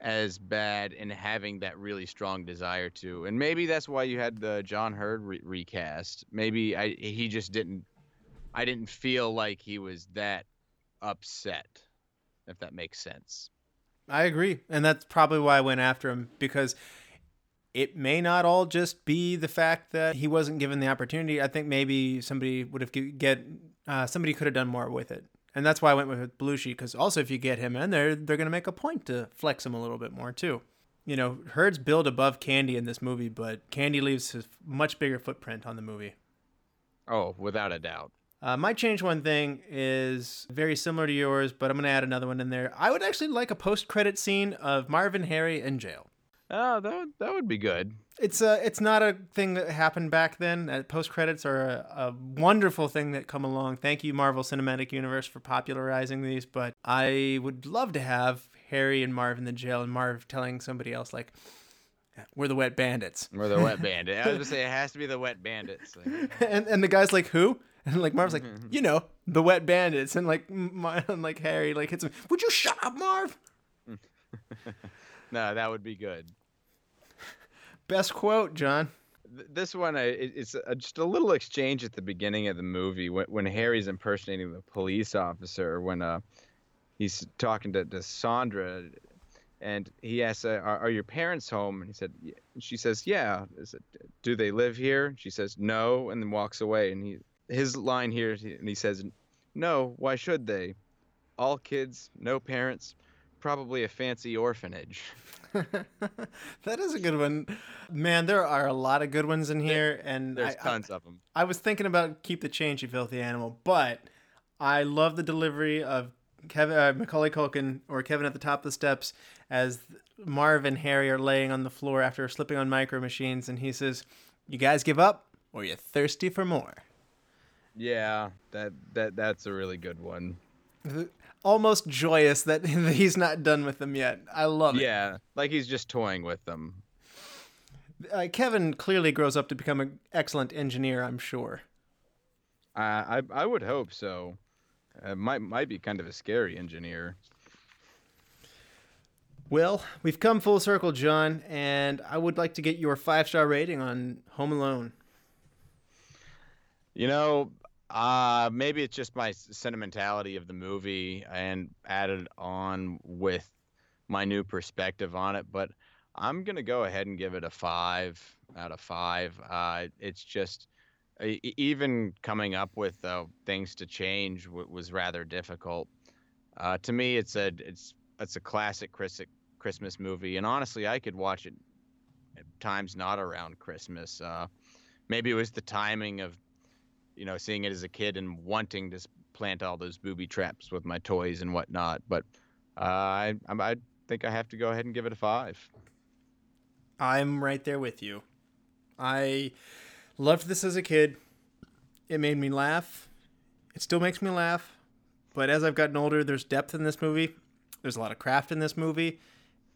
as bad and having that really strong desire to. And maybe that's why you had the John Heard re- recast. Maybe I he just didn't I didn't feel like he was that upset if that makes sense. I agree. And that's probably why I went after him because it may not all just be the fact that he wasn't given the opportunity. I think maybe somebody would have get uh, somebody could have done more with it. And that's why I went with Belushi because also if you get him in there, they're going to make a point to flex him a little bit more too. You know, Heard's build above Candy in this movie, but Candy leaves a much bigger footprint on the movie. Oh, without a doubt. Uh, my change one thing is very similar to yours, but I'm going to add another one in there. I would actually like a post credit scene of Marv and Harry in jail. Oh, that would, that would be good. It's a, it's not a thing that happened back then. Uh, post credits are a, a wonderful thing that come along. Thank you, Marvel Cinematic Universe, for popularizing these. But I would love to have Harry and Marv in the jail, and Marv telling somebody else like, "We're the Wet Bandits," Or the wet bandit. I was gonna say it has to be the wet bandits. Like, and and the guy's like, "Who?" And like Marv's like, "You know, the Wet Bandits," and like Mar- and like Harry like hits him. Would you shut up, Marv? No, that would be good. Best quote, John. This one, it's just a little exchange at the beginning of the movie when, when Harry's impersonating the police officer when uh, he's talking to, to Sandra, and he asks, uh, are, "Are your parents home?" And he said, "Yeah." She says, "Yeah." Said, "Do they live here?" She says, "No," and then walks away. And he his line here, and he says, "No, why should they? All kids, no parents, probably a fancy orphanage." that is a good one. Man, there are a lot of good ones in here, and There's I, I- tons of them. I was thinking about keep the change, you filthy animal, but I love the delivery of Kevin uh, Macaulay Culkin or Kevin at the top of the steps as Marv and Harry are laying on the floor after slipping on micro machines, and he says, "You guys give up, or you're thirsty for more." Yeah, that that that's a really good one. Almost joyous that he's not done with them yet. I love it. Yeah, like he's just toying with them. Uh, Kevin clearly grows up to become an excellent engineer. I'm sure. Uh, I I would hope so. Uh, might might be kind of a scary engineer. Well, we've come full circle, John, and I would like to get your five star rating on Home Alone. You know, uh, maybe it's just my sentimentality of the movie and added on with my new perspective on it, but I'm gonna go ahead and give it a five out of five. Uh, it's just even coming up with uh, things to change w- was rather difficult. Uh, to me, it's a it's it's a classic Christmas movie, and honestly, I could watch it at times not around Christmas. Uh, maybe it was the timing of you know, seeing it as a kid and wanting to plant all those booby traps with my toys and whatnot. But uh, I, I think I have to go ahead and give it a five. I'm right there with you. I loved this as a kid. It made me laugh. It still makes me laugh. But as I've gotten older, there's depth in this movie. There's a lot of craft in this movie.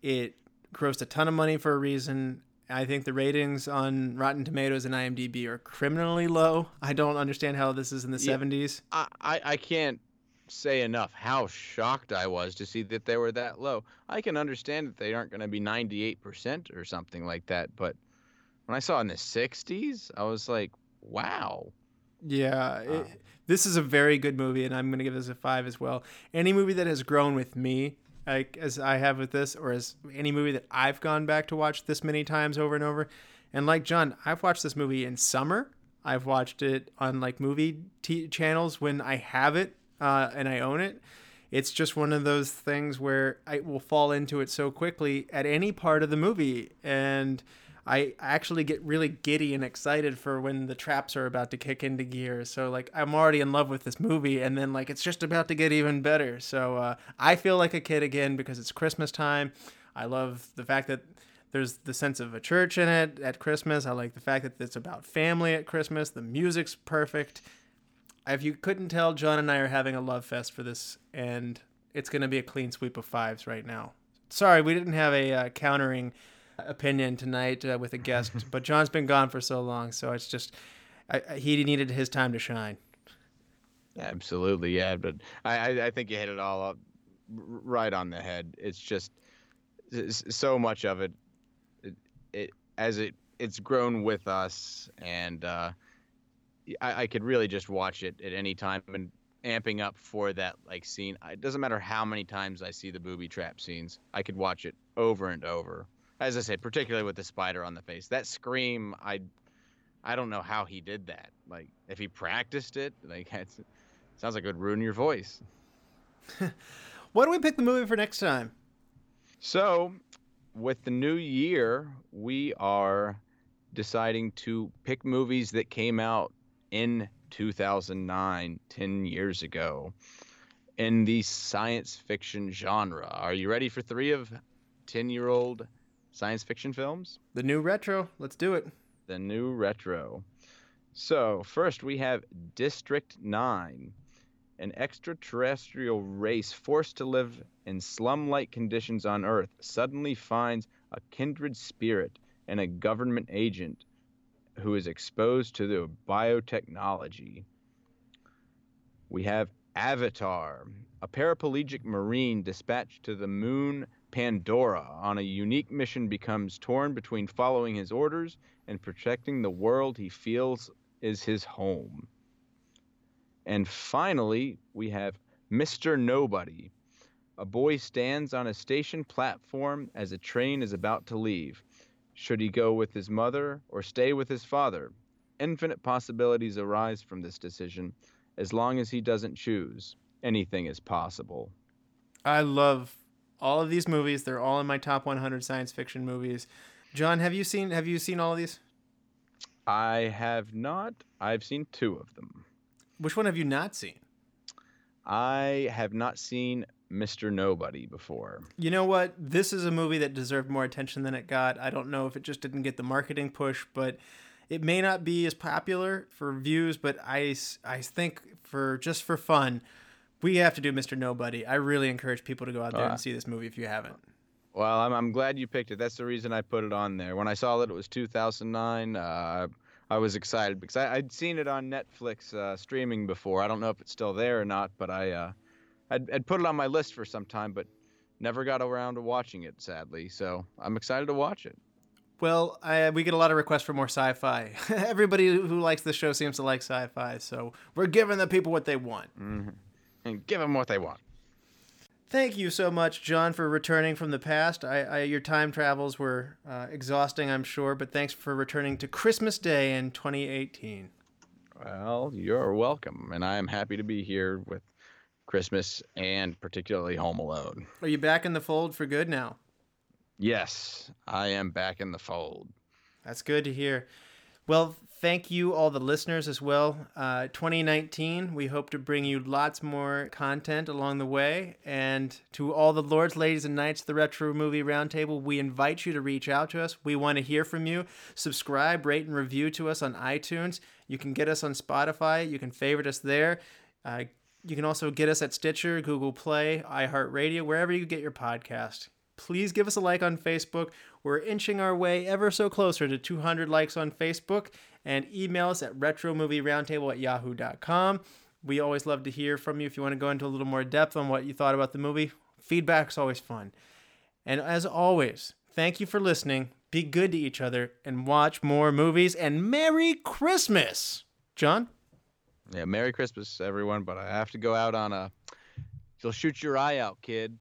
It grossed a ton of money for a reason. I think the ratings on Rotten Tomatoes and IMDb are criminally low. I don't understand how this is in the yeah, 70s. I, I can't say enough how shocked I was to see that they were that low. I can understand that they aren't going to be 98% or something like that, but when I saw in the 60s, I was like, wow. Yeah, uh. it, this is a very good movie, and I'm going to give this a five as well. Any movie that has grown with me like as I have with this, or as any movie that I've gone back to watch this many times over and over. And like John, I've watched this movie in summer. I've watched it on like movie t- channels when I have it uh, and I own it. It's just one of those things where I will fall into it so quickly at any part of the movie, and I actually get really giddy and excited for when the traps are about to kick into gear. So like I'm already in love with this movie, and then like it's just about to get even better. So uh, I feel like a kid again because it's Christmas time. I love the fact that there's the sense of a church in it at Christmas. I like the fact that it's about family at Christmas. The music's perfect. If you couldn't tell, John and I are having a love fest for this, and it's going to be a clean sweep of fives right now. Sorry, we didn't have a uh, countering opinion tonight uh, with a guest, but John's been gone for so long, so it's just I, he needed his time to shine. Absolutely, yeah. But I, I think you hit it all up right on the head. It's just so much of it, it, it as it it's grown with us, and uh, I, I could really just watch it at any time and amping up for that like scene. It doesn't matter how many times I see the booby trap scenes. I could watch it over and over as I said, particularly with the spider on the face, that scream, I, I don't know how he did that. Like, if he practiced it, like, it sounds like it would ruin your voice. Why don't we pick the movie for next time? So, with the new year, we are deciding to pick movies that came out in 2009, 10 years ago, in the science fiction genre. Are you ready for three of 10 year old science fiction films. The new retro. Let's do it. The new retro. So, first we have District 9. An extraterrestrial race forced to live in slum like conditions on Earth suddenly finds a kindred spirit and a government agent who is exposed to the biotechnology. We have Avatar, a paraplegic marine dispatched to the moon Pandora, on a unique mission, becomes torn between following his orders and protecting the world he feels is his home. And finally, we have Mr. Nobody. A boy stands on a station platform as a train is about to leave. Should he go with his mother or stay with his father? Infinite possibilities arise from this decision. As long as he doesn't choose, anything is possible. I love all of these movies. They're all in my top 100 science fiction movies. John, have you seen have you seen all of these? I have not. I've seen two of them. Which one have you not seen? I have not seen Mr. Nobody before. You know what? This is a movie that deserved more attention than it got. I don't know if it just didn't get the marketing push, but it may not be as popular for views, but I, I think for just for fun, we have to do Mr. Nobody. I really encourage people to go out there uh, and see this movie if you haven't. Well, I'm, I'm glad you picked it. That's the reason I put it on there. When I saw that it was 2009, uh, I was excited because I, would seen it on Netflix uh, streaming before. I don't know if it's still there or not, but I uh, I'd, I'd, put it on my list for some time. But never got around to watching it, sadly. So I'm excited to watch it. Well, I, we get a lot of requests for more sci-fi. Everybody who likes the show seems to like sci-fi, so we're giving the people what they want. And give them what they want. Thank you so much, John, for returning from the past. I, I your time travels were uh, exhausting, I'm sure, but thanks for returning to Christmas Day in 2018. Well, you're welcome, and I am happy to be here with Christmas and particularly Home Alone. Are you back in the fold for good now? Yes, I am back in the fold. That's good to hear. Well, thank you, all the listeners, as well. Uh, 2019, we hope to bring you lots more content along the way. And to all the lords, ladies, and knights the Retro Movie Roundtable, we invite you to reach out to us. We want to hear from you. Subscribe, rate, and review to us on iTunes. You can get us on Spotify. You can favorite us there. Uh, you can also get us at Stitcher, Google Play, iHeartRadio, wherever you get your podcast. Please give us a like on Facebook. We're inching our way ever so closer to 200 likes on Facebook. And email us at retromovieroundtable at yahoo.com. We always love to hear from you if you want to go into a little more depth on what you thought about the movie. Feedback's always fun. And as always, thank you for listening. Be good to each other and watch more movies. And Merry Christmas! John? Yeah, Merry Christmas, everyone. But I have to go out on a. You'll shoot your eye out, kid.